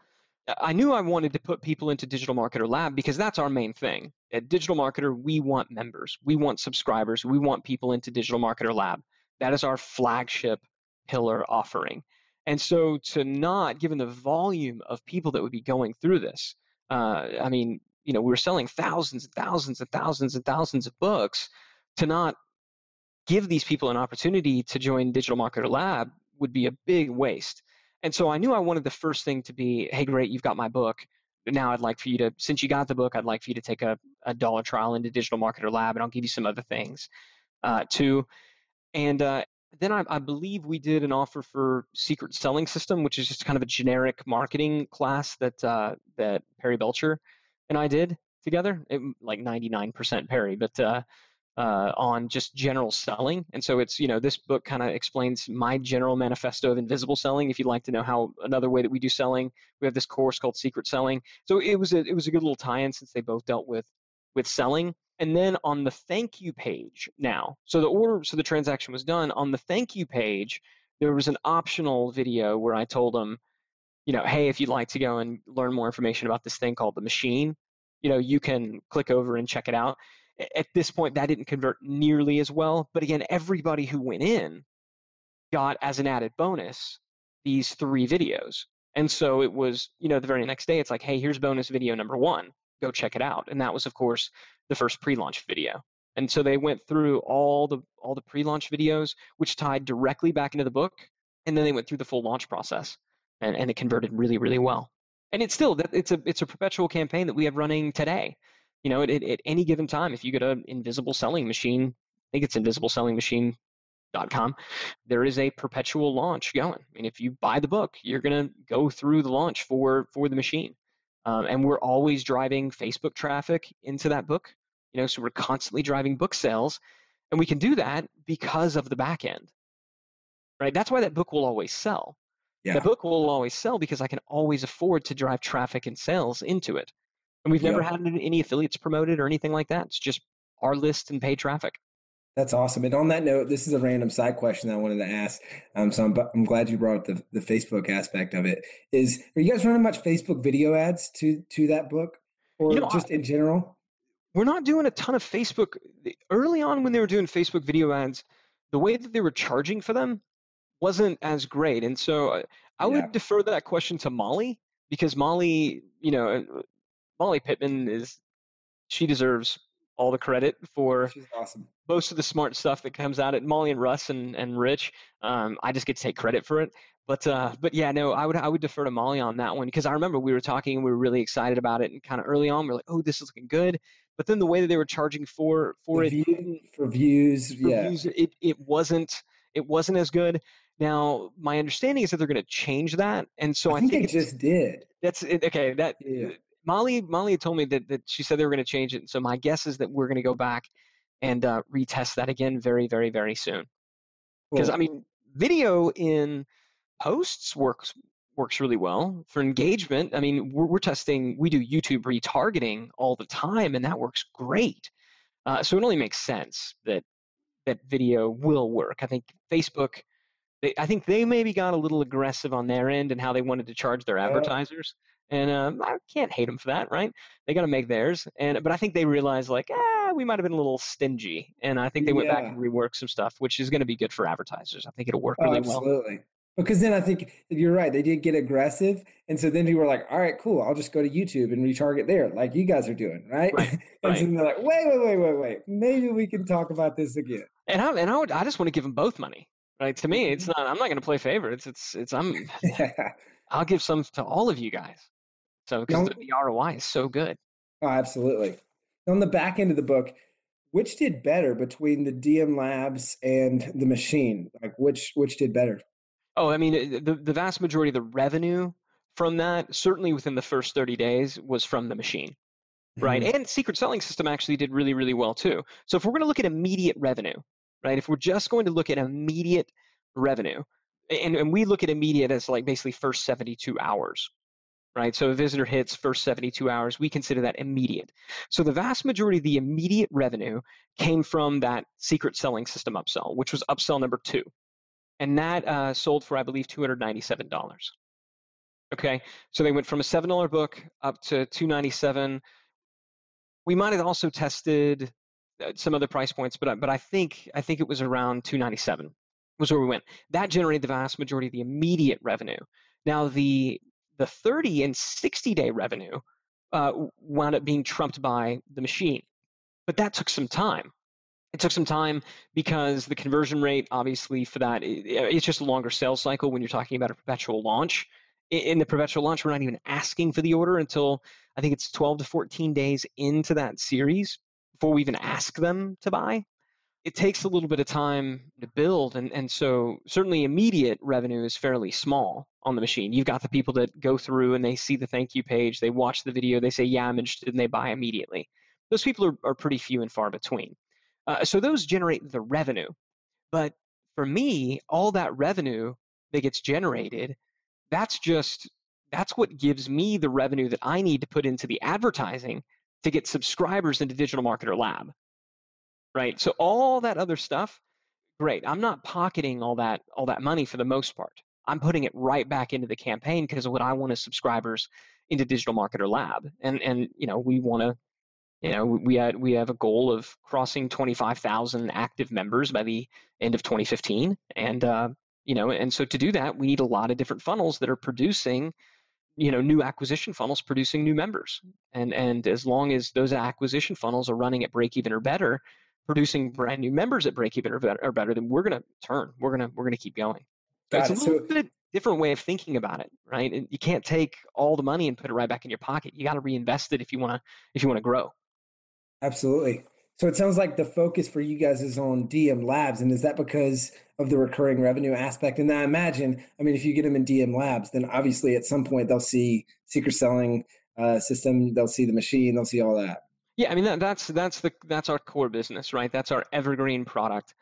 I knew I wanted to put people into Digital Marketer Lab because that's our main thing. At Digital Marketer, we want members, we want subscribers, we want people into Digital Marketer Lab. That is our flagship pillar offering. And so, to not, given the volume of people that would be going through this, uh, I mean, you know, we were selling thousands and thousands and thousands and thousands of books. To not give these people an opportunity to join Digital Marketer Lab would be a big waste. And so I knew I wanted the first thing to be, hey, great, you've got my book. Now I'd like for you to, since you got the book, I'd like for you to take a, a dollar trial into Digital Marketer Lab, and I'll give you some other things uh, too. And uh, then I, I, believe we did an offer for Secret Selling System, which is just kind of a generic marketing class that uh, that Perry Belcher and I did together. It, like 99% Perry, but uh, on just general selling. And so it's, you know, this book kind of explains my general manifesto of invisible selling. If you'd like to know how another way that we do selling, we have this course called Secret Selling. So it was a it was a good little tie-in since they both dealt with with selling. And then on the thank you page now, so the order, so the transaction was done on the thank you page. there was an optional video where I told them, you know, hey, if you'd like to go and learn more information about this thing called the machine, you know, you can click over and check it out. At this point, that didn't convert nearly as well. But again, everybody who went in got as an added bonus these three videos. And so it was, you know, the very next day, it's like, hey, here's bonus video number one. Go check it out. And that was, of course, the first pre-launch video. And so they went through all the all the pre-launch videos, which tied directly back into the book, and then they went through the full launch process, and, and it converted really, really well. And it's still it's a it's a perpetual campaign that we have running today. You know, at, at any given time, if you go to Invisible Selling Machine, I think it's Invisible Selling Machine com there is a perpetual launch going. I mean if you buy the book you're going to go through the launch for for the machine. Um, and we're always driving facebook traffic into that book you know so we're constantly driving book sales and we can do that because of the back end. Right? That's why that book will always sell. Yeah. the book will always sell because i can always afford to drive traffic and sales into it and we've never yeah. had any affiliates promoted or anything like that it's just our list and paid traffic that's awesome. And on that note, this is a random side question that I wanted to ask. Um, so I'm, I'm glad you brought up the, the Facebook aspect of it. Is are you guys running much Facebook video ads to to that book, or you know, just in general? We're not doing a ton of Facebook. Early on, when they were doing Facebook video ads, the way that they were charging for them wasn't as great, and so uh, I would defer that question to Molly because Molly, you know, uh, Molly Pittman is she deserves all the credit for awesome. most of the smart stuff that comes out at Molly and Russ and, and Rich. Um, I just get to take credit for it. But uh, but yeah, no, I would I would defer to Molly on that one because I remember we were talking and we were really excited about it and kind of early on we are like, oh, this is looking good. But then the way that they were charging for for the it view, for views, for yeah, views, it it wasn't it wasn't as good. Now, my understanding is that they're going to change that, and so I, I think, think they just did. That's it, okay. That yeah. Molly Molly told me that, that she said they were going to change it. So my guess is that we're going to go back and uh, retest that again very very very soon. Because cool. I mean, video in posts works works really well for engagement. I mean, we're, we're testing. We do YouTube retargeting all the time, and that works great. Uh, so it only makes sense that that video will work. I think Facebook. They, I think they maybe got a little aggressive on their end and how they wanted to charge their advertisers and um, I can't hate them for that, right? They got to make theirs, and but I think they realized like, ah, we might have been a little stingy, and I think they went yeah. back and reworked some stuff, which is going to be good for advertisers. I think it'll work really oh, absolutely. well. Absolutely. Because then I think you're right. They did get aggressive, and so then people were like, "All right, cool. I'll just go to YouTube and retarget there, like you guys are doing, right?" right and right. so they're like, "Wait, wait, wait, wait, wait. Maybe we can talk about this again." And I and I would I just want to give them both money, right? To me, it's mm-hmm. not. I'm not going to play favorites. It's it's I'm. yeah. I'll give some to all of you guys. So because the ROI is so good. Oh, absolutely. On the back end of the book, which did better between the DM Labs and the machine? Like which which did better? Oh, I mean, the the vast majority of the revenue from that, certainly within the first 30 days, was from the machine. Right. Mm-hmm. And secret selling system actually did really, really well too. So if we're going to look at immediate revenue, right? If we're just going to look at immediate revenue, and, and we look at immediate as like basically first 72 hours, right? So a visitor hits first 72 hours, we consider that immediate. So the vast majority of the immediate revenue came from that secret selling system upsell, which was upsell number two. And that uh, sold for, I believe, $297. Okay, so they went from a $7 book up to 297 We might have also tested uh, some other price points, but, but I think I think it was around 297 was where we went. That generated the vast majority of the immediate revenue. Now the the 30 and 60 day revenue uh, wound up being trumped by the machine. But that took some time. It took some time because the conversion rate, obviously, for that, it's just a longer sales cycle when you're talking about a perpetual launch. In the perpetual launch, we're not even asking for the order until I think it's 12 to 14 days into that series before we even ask them to buy it takes a little bit of time to build and, and so certainly immediate revenue is fairly small on the machine. You've got the people that go through and they see the thank you page they watch the video they say yeah i'm interested and they buy immediately. Those people are, are pretty few and far between. Uh, so those generate the revenue. But for me all that revenue that gets generated that's just that's what gives me the revenue that i need to put into the advertising to get subscribers into digital marketer lab right? So all that other stuff, great. I'm not pocketing all that all that money for the most part. I'm putting it right back into the campaign because what I want as subscribers into Digital Marketer Lab. And and you know, we want to you know, we had we have a goal of crossing 25,000 active members by the end of 2015 and uh, you know, and so to do that, we need a lot of different funnels that are producing you know new acquisition funnels producing new members and and as long as those acquisition funnels are running at break even or better producing brand new members at break even or better, or better then we're going to turn we're going to we're going to keep going Got it's it. a little so, bit different way of thinking about it right and you can't take all the money and put it right back in your pocket you got to reinvest it if you want to if you want to grow absolutely so it sounds like the focus for you guys is on DM Labs, and is that because of the recurring revenue aspect? And I imagine, I mean, if you get them in DM Labs, then obviously at some point they'll see secret selling uh, system, they'll see the machine, they'll see all that. Yeah, I mean that, that's that's the that's our core business, right? That's our evergreen product.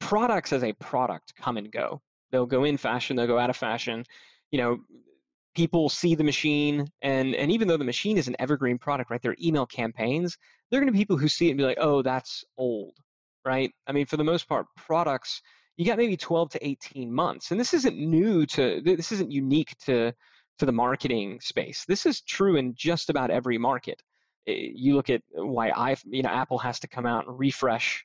Products as a product come and go. They'll go in fashion, they'll go out of fashion. You know, people see the machine and and even though the machine is an evergreen product right their email campaigns they're going to be people who see it and be like oh that's old right i mean for the most part products you got maybe 12 to 18 months and this isn't new to this isn't unique to to the marketing space this is true in just about every market you look at why i you know apple has to come out and refresh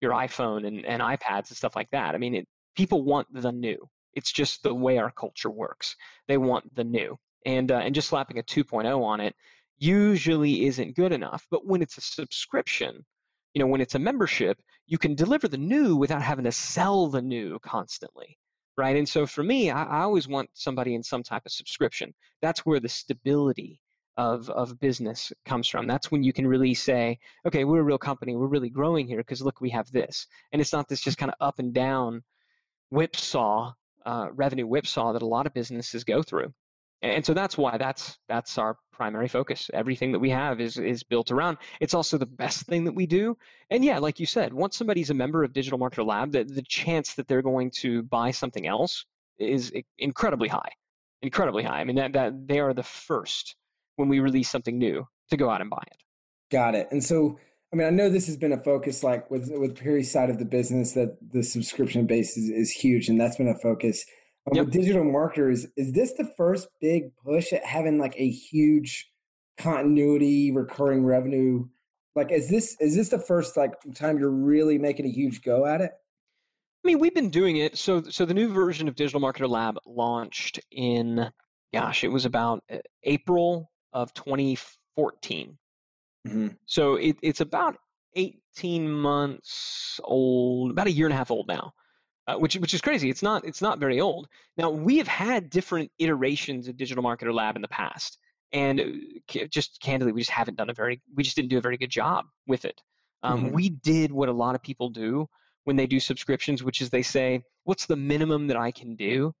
your iphone and, and ipads and stuff like that i mean it, people want the new it's just the way our culture works. They want the new. And, uh, and just slapping a 2.0 on it usually isn't good enough. But when it's a subscription, you know, when it's a membership, you can deliver the new without having to sell the new constantly. Right. And so for me, I, I always want somebody in some type of subscription. That's where the stability of, of business comes from. That's when you can really say, okay, we're a real company. We're really growing here because look, we have this. And it's not this just kind of up and down whipsaw uh, revenue whipsaw that a lot of businesses go through. And so that's why that's that's our primary focus. Everything that we have is is built around. It's also the best thing that we do. And yeah, like you said, once somebody's a member of Digital Marketer Lab, the, the chance that they're going to buy something else is incredibly high. Incredibly high. I mean that that they are the first when we release something new to go out and buy it. Got it. And so I mean, I know this has been a focus, like with with Perry's side of the business, that the subscription base is, is huge, and that's been a focus. Um, yep. With digital marketers, is this the first big push at having like a huge continuity, recurring revenue? Like, is this is this the first like time you're really making a huge go at it? I mean, we've been doing it. So, so the new version of Digital Marketer Lab launched in, gosh, it was about uh, April of 2014. Mm-hmm. So it, it's about 18 months old, about a year and a half old now. Uh, which which is crazy. It's not it's not very old. Now we have had different iterations of Digital Marketer Lab in the past, and uh, just candidly, we just haven't done a very we just didn't do a very good job with it. Um, mm-hmm. We did what a lot of people do when they do subscriptions, which is they say, "What's the minimum that I can do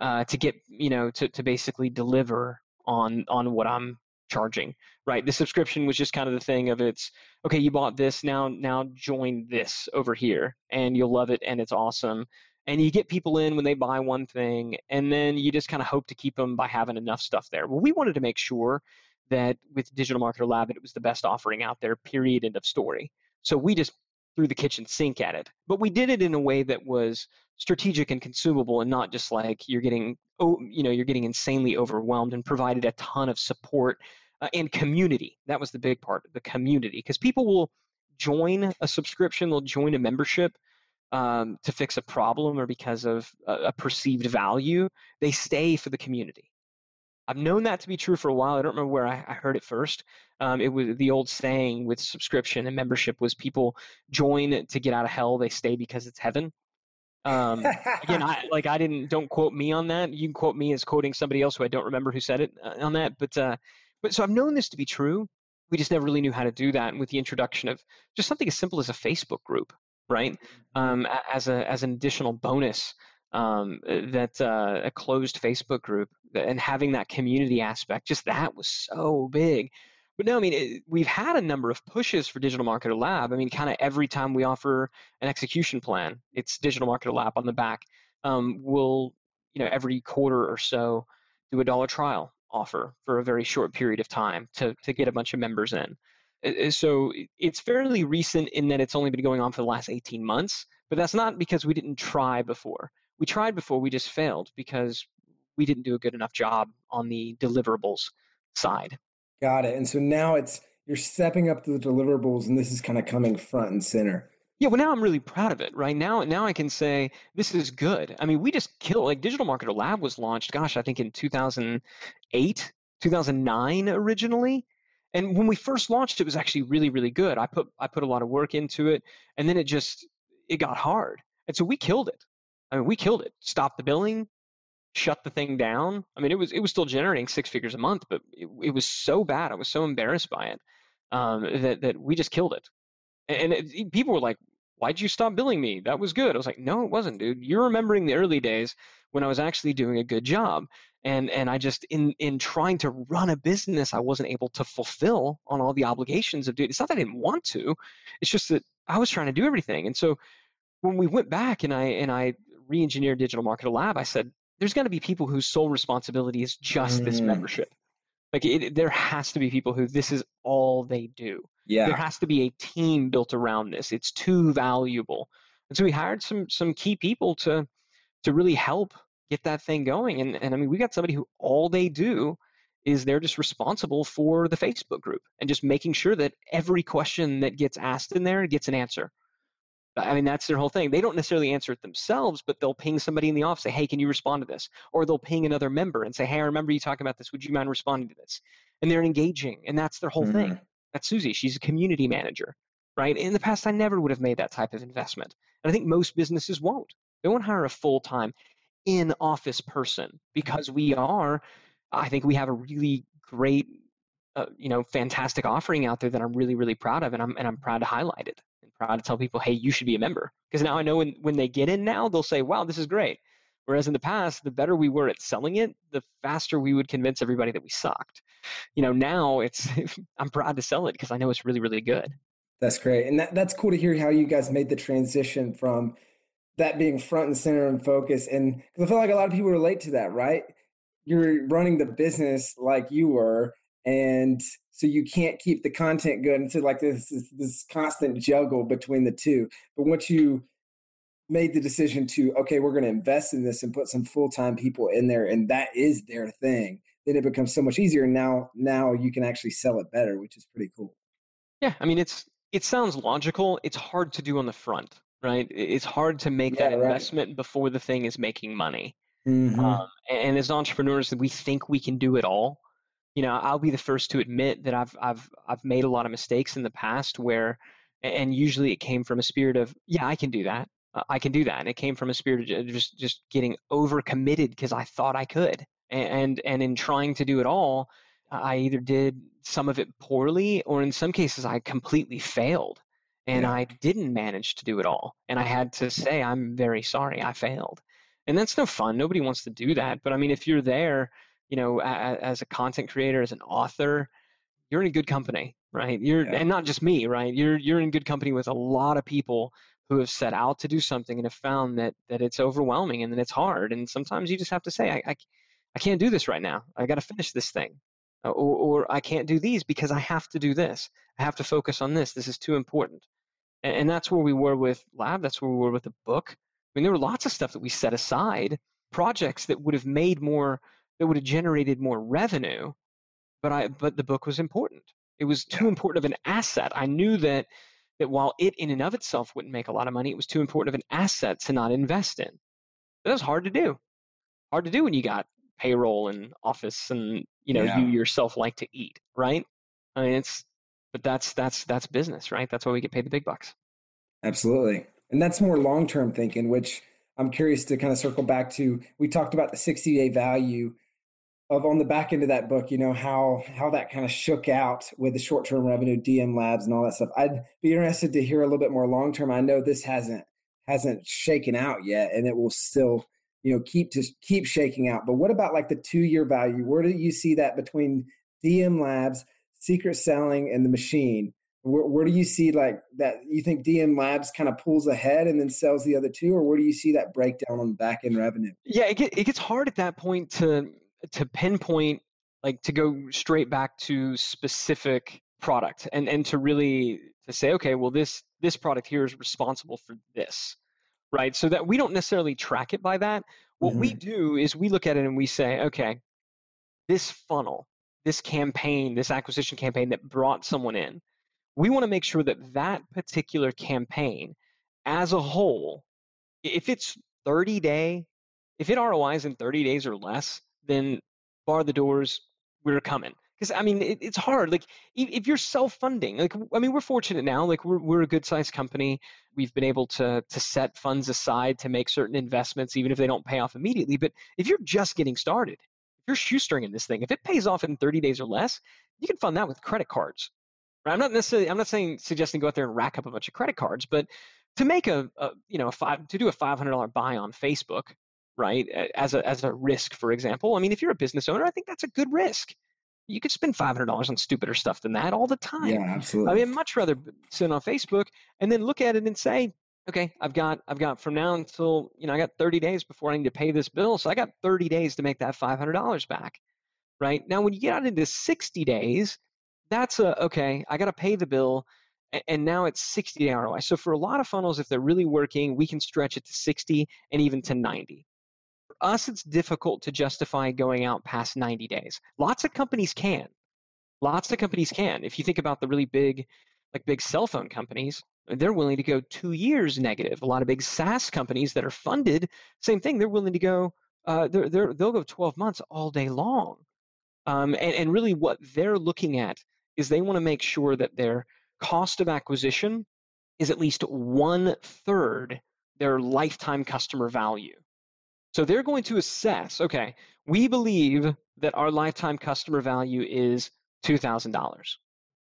uh, to get you know to to basically deliver on on what I'm charging, right? The subscription was just kind of the thing of it's okay, you bought this, now now join this over here and you'll love it and it's awesome. And you get people in when they buy one thing and then you just kind of hope to keep them by having enough stuff there. Well, we wanted to make sure that with Digital Marketer Lab it was the best offering out there, period, end of story. So we just threw the kitchen sink at it. But we did it in a way that was strategic and consumable and not just like you're getting oh you know you're getting insanely overwhelmed and provided a ton of support uh, and community. That was the big part, the community, because people will join a subscription, they'll join a membership um, to fix a problem or because of a, a, perceived value. They stay for the community. I've known that to be true for a while. I don't remember where I, I heard it first. Um, it was the old saying with subscription and membership was people join to get out of hell, they stay because it's heaven. Um, again, I like I didn't don't quote me on that. You can quote me as quoting somebody else who I don't remember who said it uh, on that. But uh, but so I've known this to be true. We just never really knew how to do that. And with the introduction of just something as simple as a Facebook group, right, um, as a as an additional bonus, um, that uh, a closed Facebook group and having that community aspect, just that was so big. But no, I mean, it, we've had a number of pushes for Digital Marketer Lab. I mean, kind of every time we offer an execution plan, it's Digital Marketer Lab on the back. Um, we'll, you know, every quarter or so do a dollar trial offer for a very short period of time to, to get a bunch of members in. So it's fairly recent in that it's only been going on for the last 18 months, But that's not because we didn't try before. We tried before, we just failed because we didn't do a good enough job on the deliverables side. Got it. And so now it's you're stepping up to the deliverables and this is kind of coming front and center. Yeah, well now I'm really proud of it. Right now now I can say this is good. I mean, we just killed like Digital Marketer Lab was launched gosh, I think in 2008, 2009 originally. And when we first launched it was actually really really good. I put I put a lot of work into it and then it just it got hard. And so we killed it. I mean, we killed it. Stopped the billing, shut the thing down. I mean, it was it was still generating six figures a month, but it, it was so bad. I was so embarrassed by it um, that that we just killed it. And it, people were like, "Why'd you stop billing me? That was good." I was like, "No, it wasn't, dude. You're remembering the early days when I was actually doing a good job." And and I just in in trying to run a business, I wasn't able to fulfill on all the obligations of doing. It's not that I didn't want to. It's just that I was trying to do everything. And so when we went back and I and I re-engineered Digital Marketer Lab, I said, "There's going to be people whose sole responsibility is just mm. this membership." Like it, there has to be people who this is all they do. Yeah. There has to be a team built around this. It's too valuable. And so we hired some some key people to to really help get that thing going. And and I mean we got somebody who all they do is they're just responsible for the Facebook group and just making sure that every question that gets asked in there gets an answer. I mean, that's their whole thing. They don't necessarily answer it themselves, but they'll ping somebody in the office, say, hey, can you respond to this? Or they'll ping another member and say, hey, I remember you talking about this. Would you mind responding to this? And they're engaging, and that's their whole mm-hmm. thing. That's Susie. She's a community manager, right? In the past, I never would have made that type of investment. And I think most businesses won't. They won't hire a full time in office person because we are, I think we have a really great, uh, you know, fantastic offering out there that I'm really, really proud of, and I'm and I'm proud to highlight it proud to tell people, hey, you should be a member. Because now I know when, when they get in now, they'll say, wow, this is great. Whereas in the past, the better we were at selling it, the faster we would convince everybody that we sucked. You know, now it's I'm proud to sell it because I know it's really, really good. That's great. And that, that's cool to hear how you guys made the transition from that being front and center and focus. And I feel like a lot of people relate to that, right? You're running the business like you were, and so you can't keep the content good So like this, this this constant juggle between the two but once you made the decision to okay we're going to invest in this and put some full-time people in there and that is their thing then it becomes so much easier now now you can actually sell it better which is pretty cool. Yeah i mean it's it sounds logical it's hard to do on the front right? It's hard to make yeah, that investment before the thing is making money. Mm-hmm. um, and as entrepreneurs we think we can do it all you know, I'll be the first to admit that I've I've I've made a lot of mistakes in the past where, and usually it came from a spirit of yeah, I can do that, I can do that, and it came from a spirit of just just getting overcommitted because I thought I could, and and in trying to do it all, I either did some of it poorly or in some cases I completely failed, and yeah. I didn't manage to do it all, and I had to say I'm very sorry, I failed, and that's no fun. Nobody wants to do that, but I mean if you're there you know, as a content creator, as an author, you're in good company, right? You're yeah. and not just me, right? You're you're in good company with a lot of people who have set out to do something and have found that that it's overwhelming and that it's hard. And sometimes you just have to say, I I, I can't do this right now. I got to finish this thing, uh, or, or I can't do these because I have to do this. I have to focus on this. This is too important. And, and that's where we were with Lab. That's where we were with the book. I mean, there were lots of stuff that we set aside, projects that would have made more that would have generated more revenue, but I but the book was important. It was too important of an asset. I knew that that while it in and of itself wouldn't make a lot of money, it was too important of an asset to not invest in. That was hard to do. Hard to do when you got payroll and office and you know yeah. you yourself like to eat, right? I mean it's but that's that's that's business, right? That's why we get paid the big bucks. Absolutely. And that's more long-term thinking, which I'm curious to kind of circle back to. We talked about the 60-day value of on the back end of that book, you know, how how that kind of shook out with the short term revenue, DM labs and all that stuff. I'd be interested to hear a little bit more long term. I know this hasn't hasn't shaken out yet and it will still, you know, keep to keep shaking out. But what about like the two year value? Where do you see that between DM labs, secret selling, and the machine? Where, where do you see like that? You think DM Labs kind of pulls ahead and then sells the other two, or where do you see that breakdown on the back end revenue? Yeah, it, get, it gets hard at that point to to pinpoint like to go straight back to specific product and and to really to say okay well this this product here is responsible for this right? So that we don't necessarily track it by that. What mm-hmm. we do is we look at it and we say, okay, this funnel, this campaign, this acquisition campaign that brought someone in, we want to make sure that that particular campaign as a whole, if it's 30 day, if it ROIs in 30 days or less, then bar the doors, we're coming. Because I mean, it, it's hard. Like if you're self-funding, like I mean, we're fortunate now. Like we're we're a good-sized company. We've been able to to set funds aside to make certain investments, even if they don't pay off immediately. But if you're just getting started, if you're shoestringing this thing, if it pays off in 30 days or less, you can fund that with credit cards. Right? I'm not necessarily. I'm not saying suggesting go out there and rack up a bunch of credit cards, but to make a, a you know a five to do a $500 buy on Facebook, right? As a as a risk, for example. I mean, if you're a business owner, I think that's a good risk you could spend five hundred dollars on stupider stuff than that all the time. Yeah, absolutely. I mean, I'd much rather sit on Facebook and then look at it and say, okay, I've got I've got from now until you know I got thirty days before I need to pay this bill, so I got thirty days to make that five hundred dollars back. Right now, when you get out into sixty days, that's a okay. I got to pay the bill, and now it's 60 day ROI. So for a lot of funnels, if they're really working, we can stretch it to 60 and even to 90 us, it's difficult to justify going out past 90 days. Lots of companies can. Lots of companies can. If you think about the really big, like big cell phone companies, they're willing to go two years negative. A lot of big SaaS companies that are funded, same thing. They're willing to go. Uh, they're, they're, they'll go 12 months all day long. Um, and, and really, what they're looking at is they want to make sure that their cost of acquisition is at least one third their lifetime customer value. So they're going to assess, okay, we believe that our lifetime customer value is $2,000,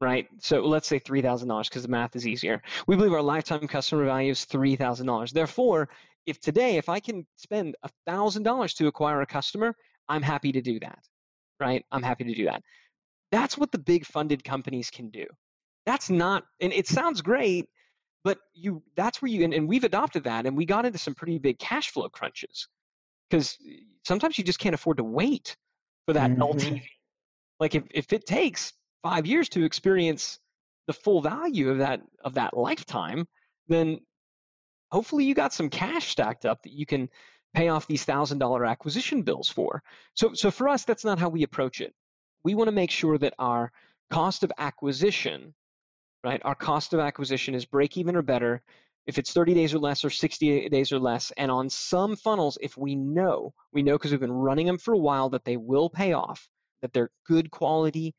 right? So let's say $3,000 because the math is easier. We believe our lifetime customer value is $3,000. Therefore, if today, if I can spend $1,000 to acquire a customer, I'm happy to do that, right? I'm happy to do that. That's what the big funded companies can do. That's not, and it sounds great, but you that's where you and, and we've adopted that and we got into some pretty big cash flow crunches because sometimes you just can't afford to wait for that mm-hmm. LTV. Like if, if it takes five years to experience the full value of that of that lifetime, then hopefully you got some cash stacked up that you can pay off these thousand dollar acquisition bills for. So so for us, that's not how we approach it. We want to make sure that our cost of acquisition, right? Our cost of acquisition is break even or better if it's 30 days or less or 60 days or less. And on some funnels, if we know, we know because we've been running them for a while that they will pay off, that they're good quality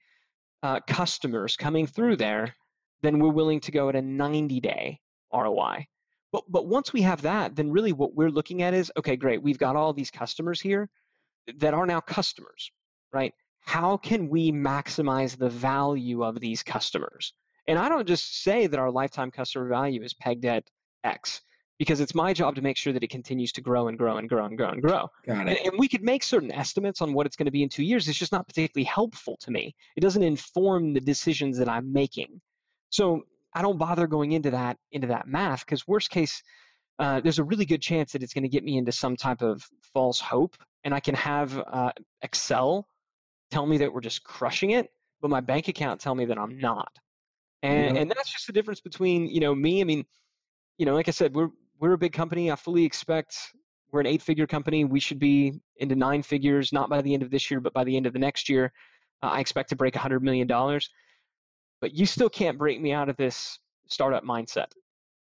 uh, customers coming through there, then we're willing to go at a 90 day ROI. But, but once we have that, then really what we're looking at is okay, great, we've got all these customers here that are now customers, right? How can we maximize the value of these customers? And I don't just say that our lifetime customer value is pegged at X because it's my job to make sure that it continues to grow and grow and grow and grow and grow. Got it. And, and we could make certain estimates on what it's going to be in two years. It's just not particularly helpful to me. It doesn't inform the decisions that I'm making. So I don't bother going into that into that math because worst case, uh, there's a really good chance that it's going to get me into some type of false hope, and I can have uh, Excel tell me that we're just crushing it, but my bank account tell me that I'm not. And, and that's just the difference between you know me. I mean, you know, like I said, we're we're a big company. I fully expect we're an eight-figure company. We should be into nine figures, not by the end of this year, but by the end of the next year. Uh, I expect to break $100 million. But you still can't break me out of this startup mindset.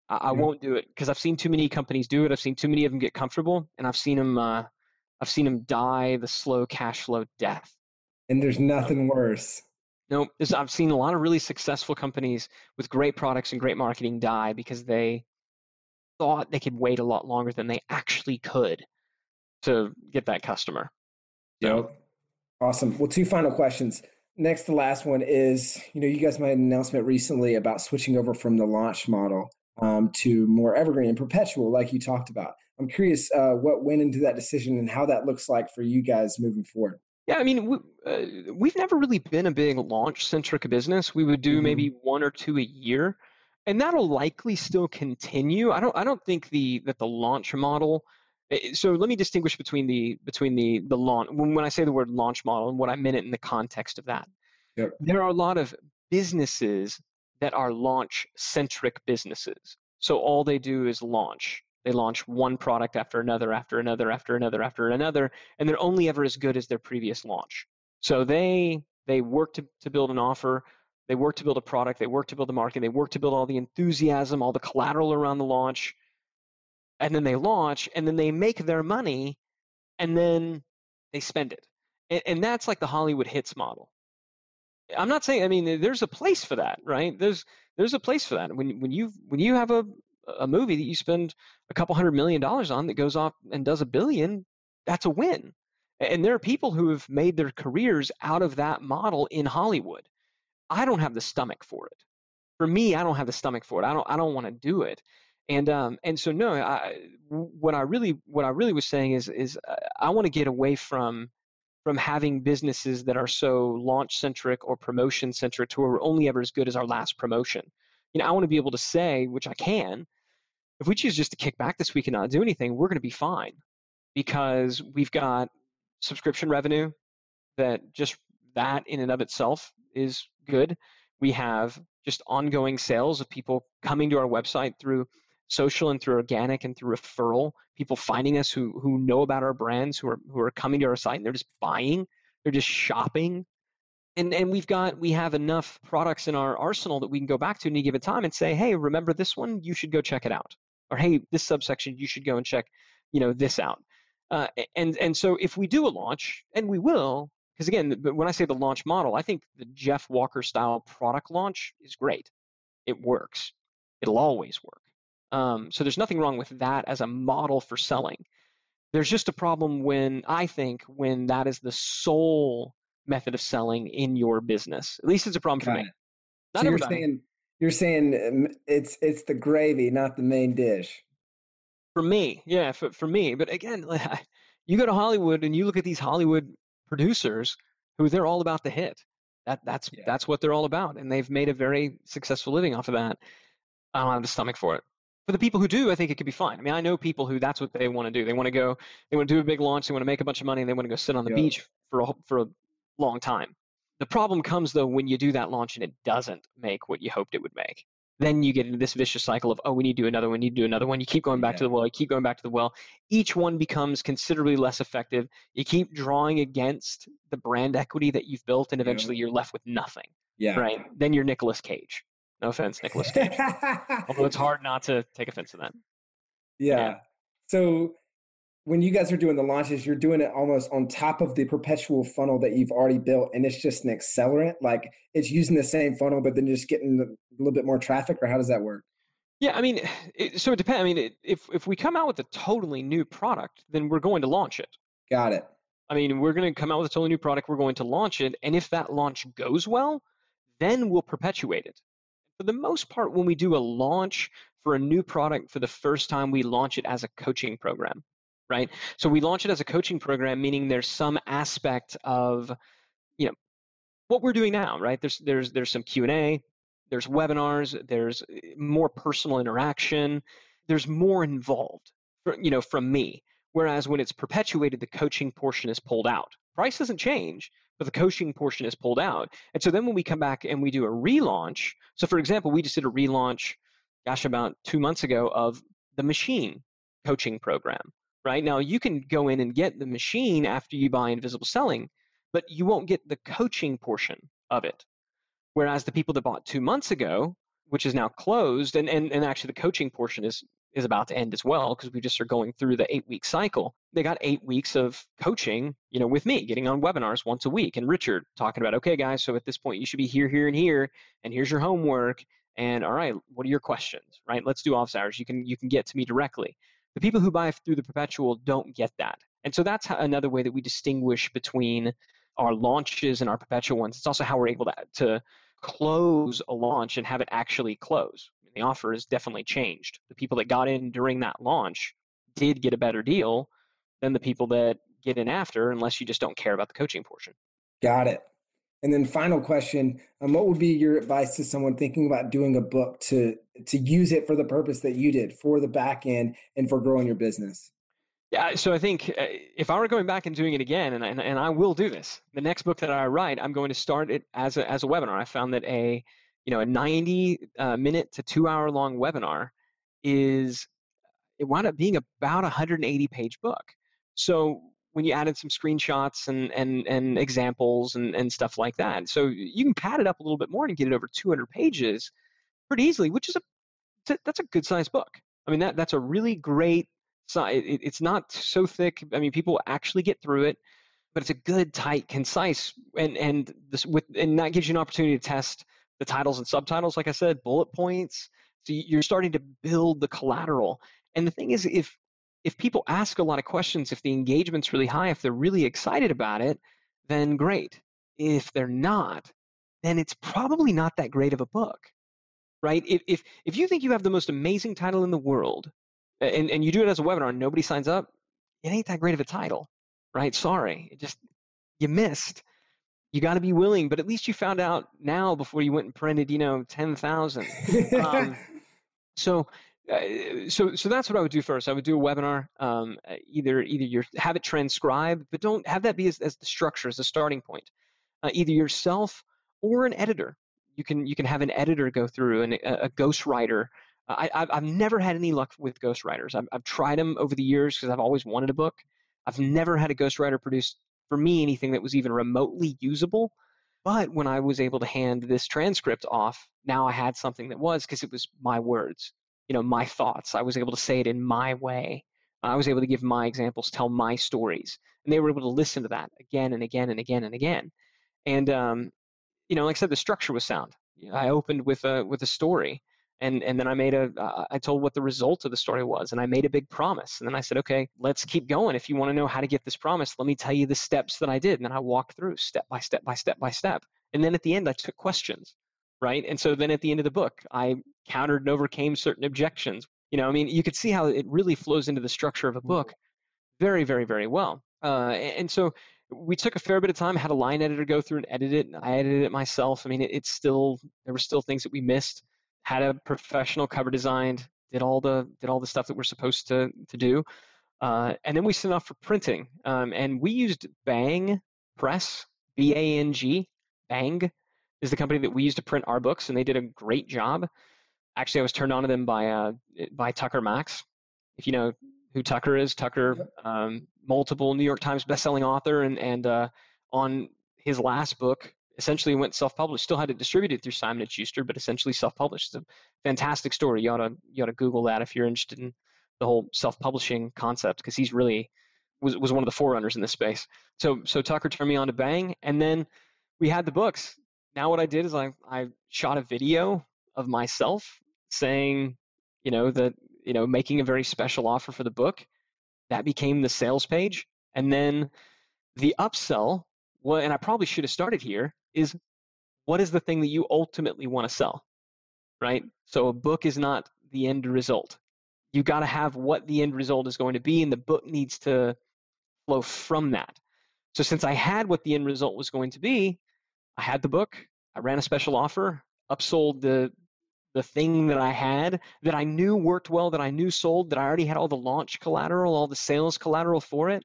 I, I won't do it because I've seen too many companies do it. I've seen too many of them get comfortable, and I've seen them. Uh, I've seen them die the slow cash flow death. And there's nothing worse. No, I've seen a lot of really successful companies with great products and great marketing die because they thought they could wait a lot longer than they actually could to get that customer. Yep. Awesome. Well, two final questions. Next, the last one is you know, you guys made an announcement recently about switching over from the launch model um, to more evergreen and perpetual, like you talked about. I'm curious uh, what went into that decision and how that looks like for you guys moving forward. Yeah, I mean, we, uh, we've never really been a big launch centric business. We would do mm-hmm. maybe one or two a year and that'll likely still continue. I don't I don't think the that the launch model. Eh, so let me distinguish between the between the the launch when, when I say the word launch model and what I meant it in the context of that. Yep. There are a lot of businesses that are launch centric businesses. So all they do is launch. They launch one product after another, after another, after another, after another, and they're only ever as good as their previous launch. So they they work to, to build an offer, they work to build a product, they work to build the market, they work to build all the enthusiasm, all the collateral around the launch, and then they launch, and then they make their money, and then they spend it. And, and that's like the Hollywood hits model. I'm not saying I mean there's a place for that, right? There's there's a place for that. When when you when you have a a movie that you spend a couple hundred million dollars on that goes off and does a billion, that's a win. And there are people who have made their careers out of that model in Hollywood. I don't have the stomach for it. For me, I don't have the stomach for it. I don't I don't want to do it. And um and so no, I what I really what I really was saying is is uh, I want to get away from from having businesses that are so launch centric or promotion centric to where we're only ever as good as our last promotion. You know, I want to be able to say, which I can, if we choose just to kick back this week and not do anything, we're going to be fine because we've got subscription revenue that just that in and of itself is good. We have just ongoing sales of people coming to our website through social and through organic and through referral, people finding us who who know about our brands, who are who are coming to our site and they're just buying, they're just shopping. And and we've got we have enough products in our arsenal that we can go back to any given time and say, hey, remember this one? You should go check it out. Or hey, this subsection, you should go and check, you know, this out. Uh, and and so if we do a launch, and we will, because again, when I say the launch model, I think the Jeff Walker style product launch is great. It works. It'll always work. Um, so there's nothing wrong with that as a model for selling. There's just a problem when I think when that is the sole method of selling in your business. At least it's a problem Got for me. Not so you're saying you're saying um, it's it's the gravy, not the main dish. For me, yeah, for, for me. But again, you go to Hollywood and you look at these Hollywood producers who they're all about the hit. That that's yeah. that's what they're all about, and they've made a very successful living off of that. I don't have the stomach for it for the people who do, I think it could be fine. I mean, I know people who that's what they want to do. They want to go, they want to do a big launch, they want to make a bunch of money, and they want to go sit on the yeah. beach for a, for a long time. The problem comes though when you do that launch and it doesn't make what you hoped it would make. Then you get into this vicious cycle of, oh, we need to do another one, we need to do another one. You keep going back yeah. to the well, you keep going back to the well. Each one becomes considerably less effective. You keep drawing against the brand equity that you've built, and eventually yeah. you're left with nothing. Yeah. Right. Then you're Nicolas Cage. No offense, Nicolas Cage. Although it's hard not to take offense to that. Yeah. yeah. So when you guys are doing the launches, you're doing it almost on top of the perpetual funnel that you've already built, and it's just an accelerant. Like it's using the same funnel, but then just getting a little bit more traffic, or how does that work? Yeah, I mean, it, so it depends. I mean, it, if if we come out with a totally new product, then we're going to launch it. Got it. I mean, we're going to come out with a totally new product. We're going to launch it, and if that launch goes well, then we'll perpetuate it for the most part, when we do a launch for a new product for the first time, we launch it as a coaching program, right? So we launch it as a coaching program, meaning there's some aspect of, you know, what we're doing now, right? There's there's there's some Q and A, there's webinars, there's eh, more personal interaction, there's more involved, you know, from me. Whereas when it's perpetuated, the coaching portion is pulled out. Price doesn't change, but the coaching portion is pulled out. And so then when we come back and we do a relaunch, so for example, we just did a relaunch, gosh, about two months ago of the machine coaching program, right? Now you can go in and get the machine after you buy invisible selling, but you won't get the coaching portion of it. Whereas the people that bought two months ago, which is now closed, and, and, and actually the coaching portion is is about to end as well because we just are going through the eight week cycle. They got eight weeks of coaching, you know, with me, getting on webinars once a week, and Richard talking about, okay, guys, so at this point you should be here, here, and here, and here's your homework, and all right, what are your questions, right? Let's do office hours. You can you can get to me directly. The people who buy through the perpetual don't get that, and so that's another way that we distinguish between our launches and our perpetual ones. It's also how we're able to, to close a launch and have it actually close the offer has definitely changed. The people that got in during that launch did get a better deal than the people that get in after, unless you just don't care about the coaching portion. Got it. And then final question, um, what would be your advice to someone thinking about doing a book to to use it for the purpose that you did for the back end and for growing your business? Yeah, so I think uh, if I were going back and doing it again, and I, and I will do this, the next book that I write, I'm going to start it as a as a webinar. I found that a you know a 90 uh, minute to two hour long webinar is it wound up being about a 180 page book. So when you added some screenshots and and and examples and and stuff like that, so you can pad it up a little bit more and get it over 200 pages pretty easily, which is a that's a good sized book. I mean that that's a really great size. It, it's not so thick. I mean people actually get through it, but it's a good, tight, concise, and and this with and that gives you an opportunity to test the titles and subtitles. Like I said, bullet points. So you're starting to build the collateral. And the thing is, if if people ask a lot of questions, if the engagement's really high, if they're really excited about it, then great. If they're not, then it's probably not that great of a book, right? If if if you think you have the most amazing title in the world, and and you do it as a webinar and nobody signs up, it ain't that great of a title, right? Sorry, it just you missed. You got to be willing, but at least you found out now before you went and printed, you know, ten thousand. Um, so so so that's what I would do first. I would do a webinar. Um, uh, either either you have it transcribed, but don't have that be as, as the structure as the starting point. Uh, either yourself or an editor. You can you can have an editor go through and a, a ghostwriter. Uh, I, I've never had any luck with ghostwriters. I've, I've tried them over the years because I've always wanted a book. I've never had a ghostwriter produce for me anything that was even remotely usable. But when I was able to hand this transcript off, now I had something that was because it was my words you know my thoughts. I was able to say it in my way. I was able to give my examples tell my stories and they were able to listen to that again and again and again and again. And um, you know like i said the structure was sound. I opened with a with a story and and then i made a uh, I told what the result of the story was and i made a big promise. And then i said okay let's keep going. If you want to know how to get this promise let me tell you the steps that i did. And then i walked through step by step by step by step. And then at the end i took questions right? And so then at the end of the book, I countered and overcame certain objections. You know, I mean, you could see how it really flows into the structure of a book mm-hmm. very, very, very well. Uh, and so we took a fair bit of time, had a line editor go through and edit it. and I edited it myself. I mean, it, it's still there were still things that we missed. Had a professional cover designed, did all the did all the stuff that we're supposed to to do, uh, and then we sent off for printing. Um, and we used Bang Press, B A N G, Bang is the company that we used to print our books, and they did a great job. Actually, I was turned on to them by uh, by Tucker Max. If you know who Tucker is, Tucker, um, multiple New York Times bestselling author, and and uh, on his last book, essentially went self-published. Still had it distributed through Simon and Schuster, but essentially self-published. It's a fantastic story. You ought to you ought to Google that if you're interested in the whole self-publishing concept, because he's really was was one of the forerunners in this space. So so Tucker turned me on to Bang, and then we had the books now what I did is I I shot a video of myself saying, you know, that you know, making a very special offer for the book. That became the sales page, and then the upsell. Well, and I probably should have started here. Is what is the thing that you ultimately want to sell, right? So a book is not the end result. You got to have what the end result is going to be, and the book needs to flow from that. So since I had what the end result was going to be, I had the book. I ran a special offer, upsold the the thing that I had that I knew worked well, that I knew sold, that I already had all the launch collateral, all the sales collateral for it.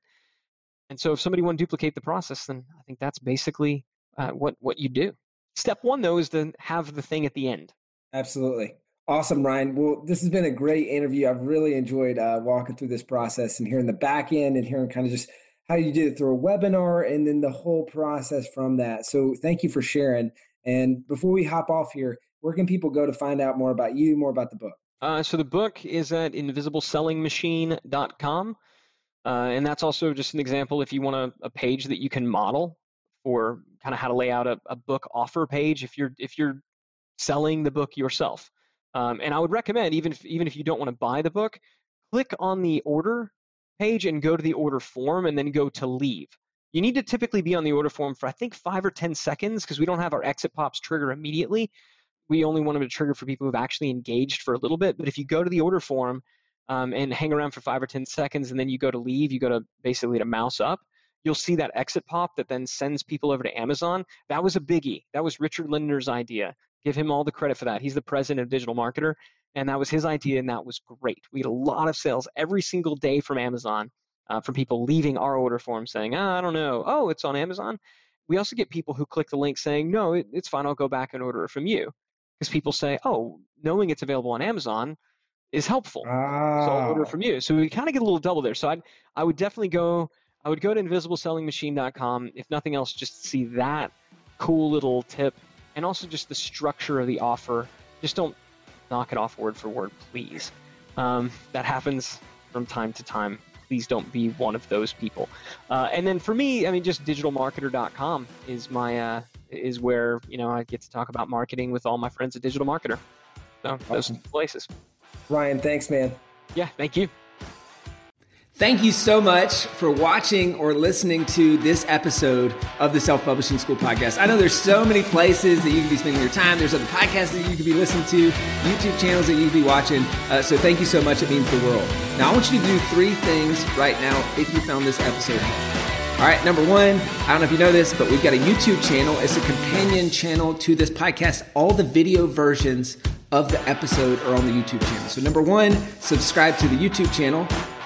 And so, if somebody want to duplicate the process, then I think that's basically uh, what what you do. Step one, though, is to have the thing at the end. Absolutely. Awesome, Ryan. Well, this has been a great interview. I've really enjoyed uh, walking through this process and hearing the back end and hearing kind of just how you did it through a webinar and then the whole process from that. So thank you for sharing. And before we hop off here, where can people go to find out more about you, more about the book? Uh, so the book is at invisiblesellingmachine.com. Uh, and that's also just an example if you want a, a page that you can model for kind of how to lay out a, a, book offer page if you're if you're selling the book yourself. Um, and I would recommend even if even if you don't want to buy the book, click on the order page and go to the order form and then go to leave. You need to typically be on the order form for I think five or 10 seconds because we don't have our exit pops trigger immediately. We only want them to trigger for people who've actually engaged for a little bit. But if you go to the order form um, and hang around for five or 10 seconds and then you go to leave, you go to basically to mouse up, you'll see that exit pop that then sends people over to Amazon. That was a biggie. That was Richard Lindner's idea. Give him all the credit for that. He's the president of Digital Marketer. And that was his idea, and that was great. We had a lot of sales every single day from Amazon, uh, from people leaving our order form saying, oh, I don't know, oh, it's on Amazon. We also get people who click the link saying, no, it, it's fine, I'll go back and order it from you. Because people say, oh, knowing it's available on Amazon, is helpful. Ah. So I'll order from you. So we kind of get a little double there. So I I would definitely go I would go to invisibleSellingMachine.com. If nothing else, just see that cool little tip and also just the structure of the offer. Just don't knock it off word for word, please. Um, that happens from time to time. Please don't be one of those people. Uh, and then for me, I mean, just digitalmarketer.com is my uh, is where you know I get to talk about marketing with all my friends at Digital Marketer. So those Awesome. places. Ryan, thanks, man. Yeah, thank you. Thank you so much for watching or listening to this episode of the Self Publishing School podcast. I know there's so many places that you can be spending your time. There's other podcasts that you could be listening to, YouTube channels that you could be watching. Uh, so thank you so much. It means the world. Now, I want you to do three things right now if you found this episode helpful. All right, number one, I don't know if you know this, but we've got a YouTube channel. It's a companion channel to this podcast. All the video versions of the episode are on the YouTube channel. So, number one, subscribe to the YouTube channel.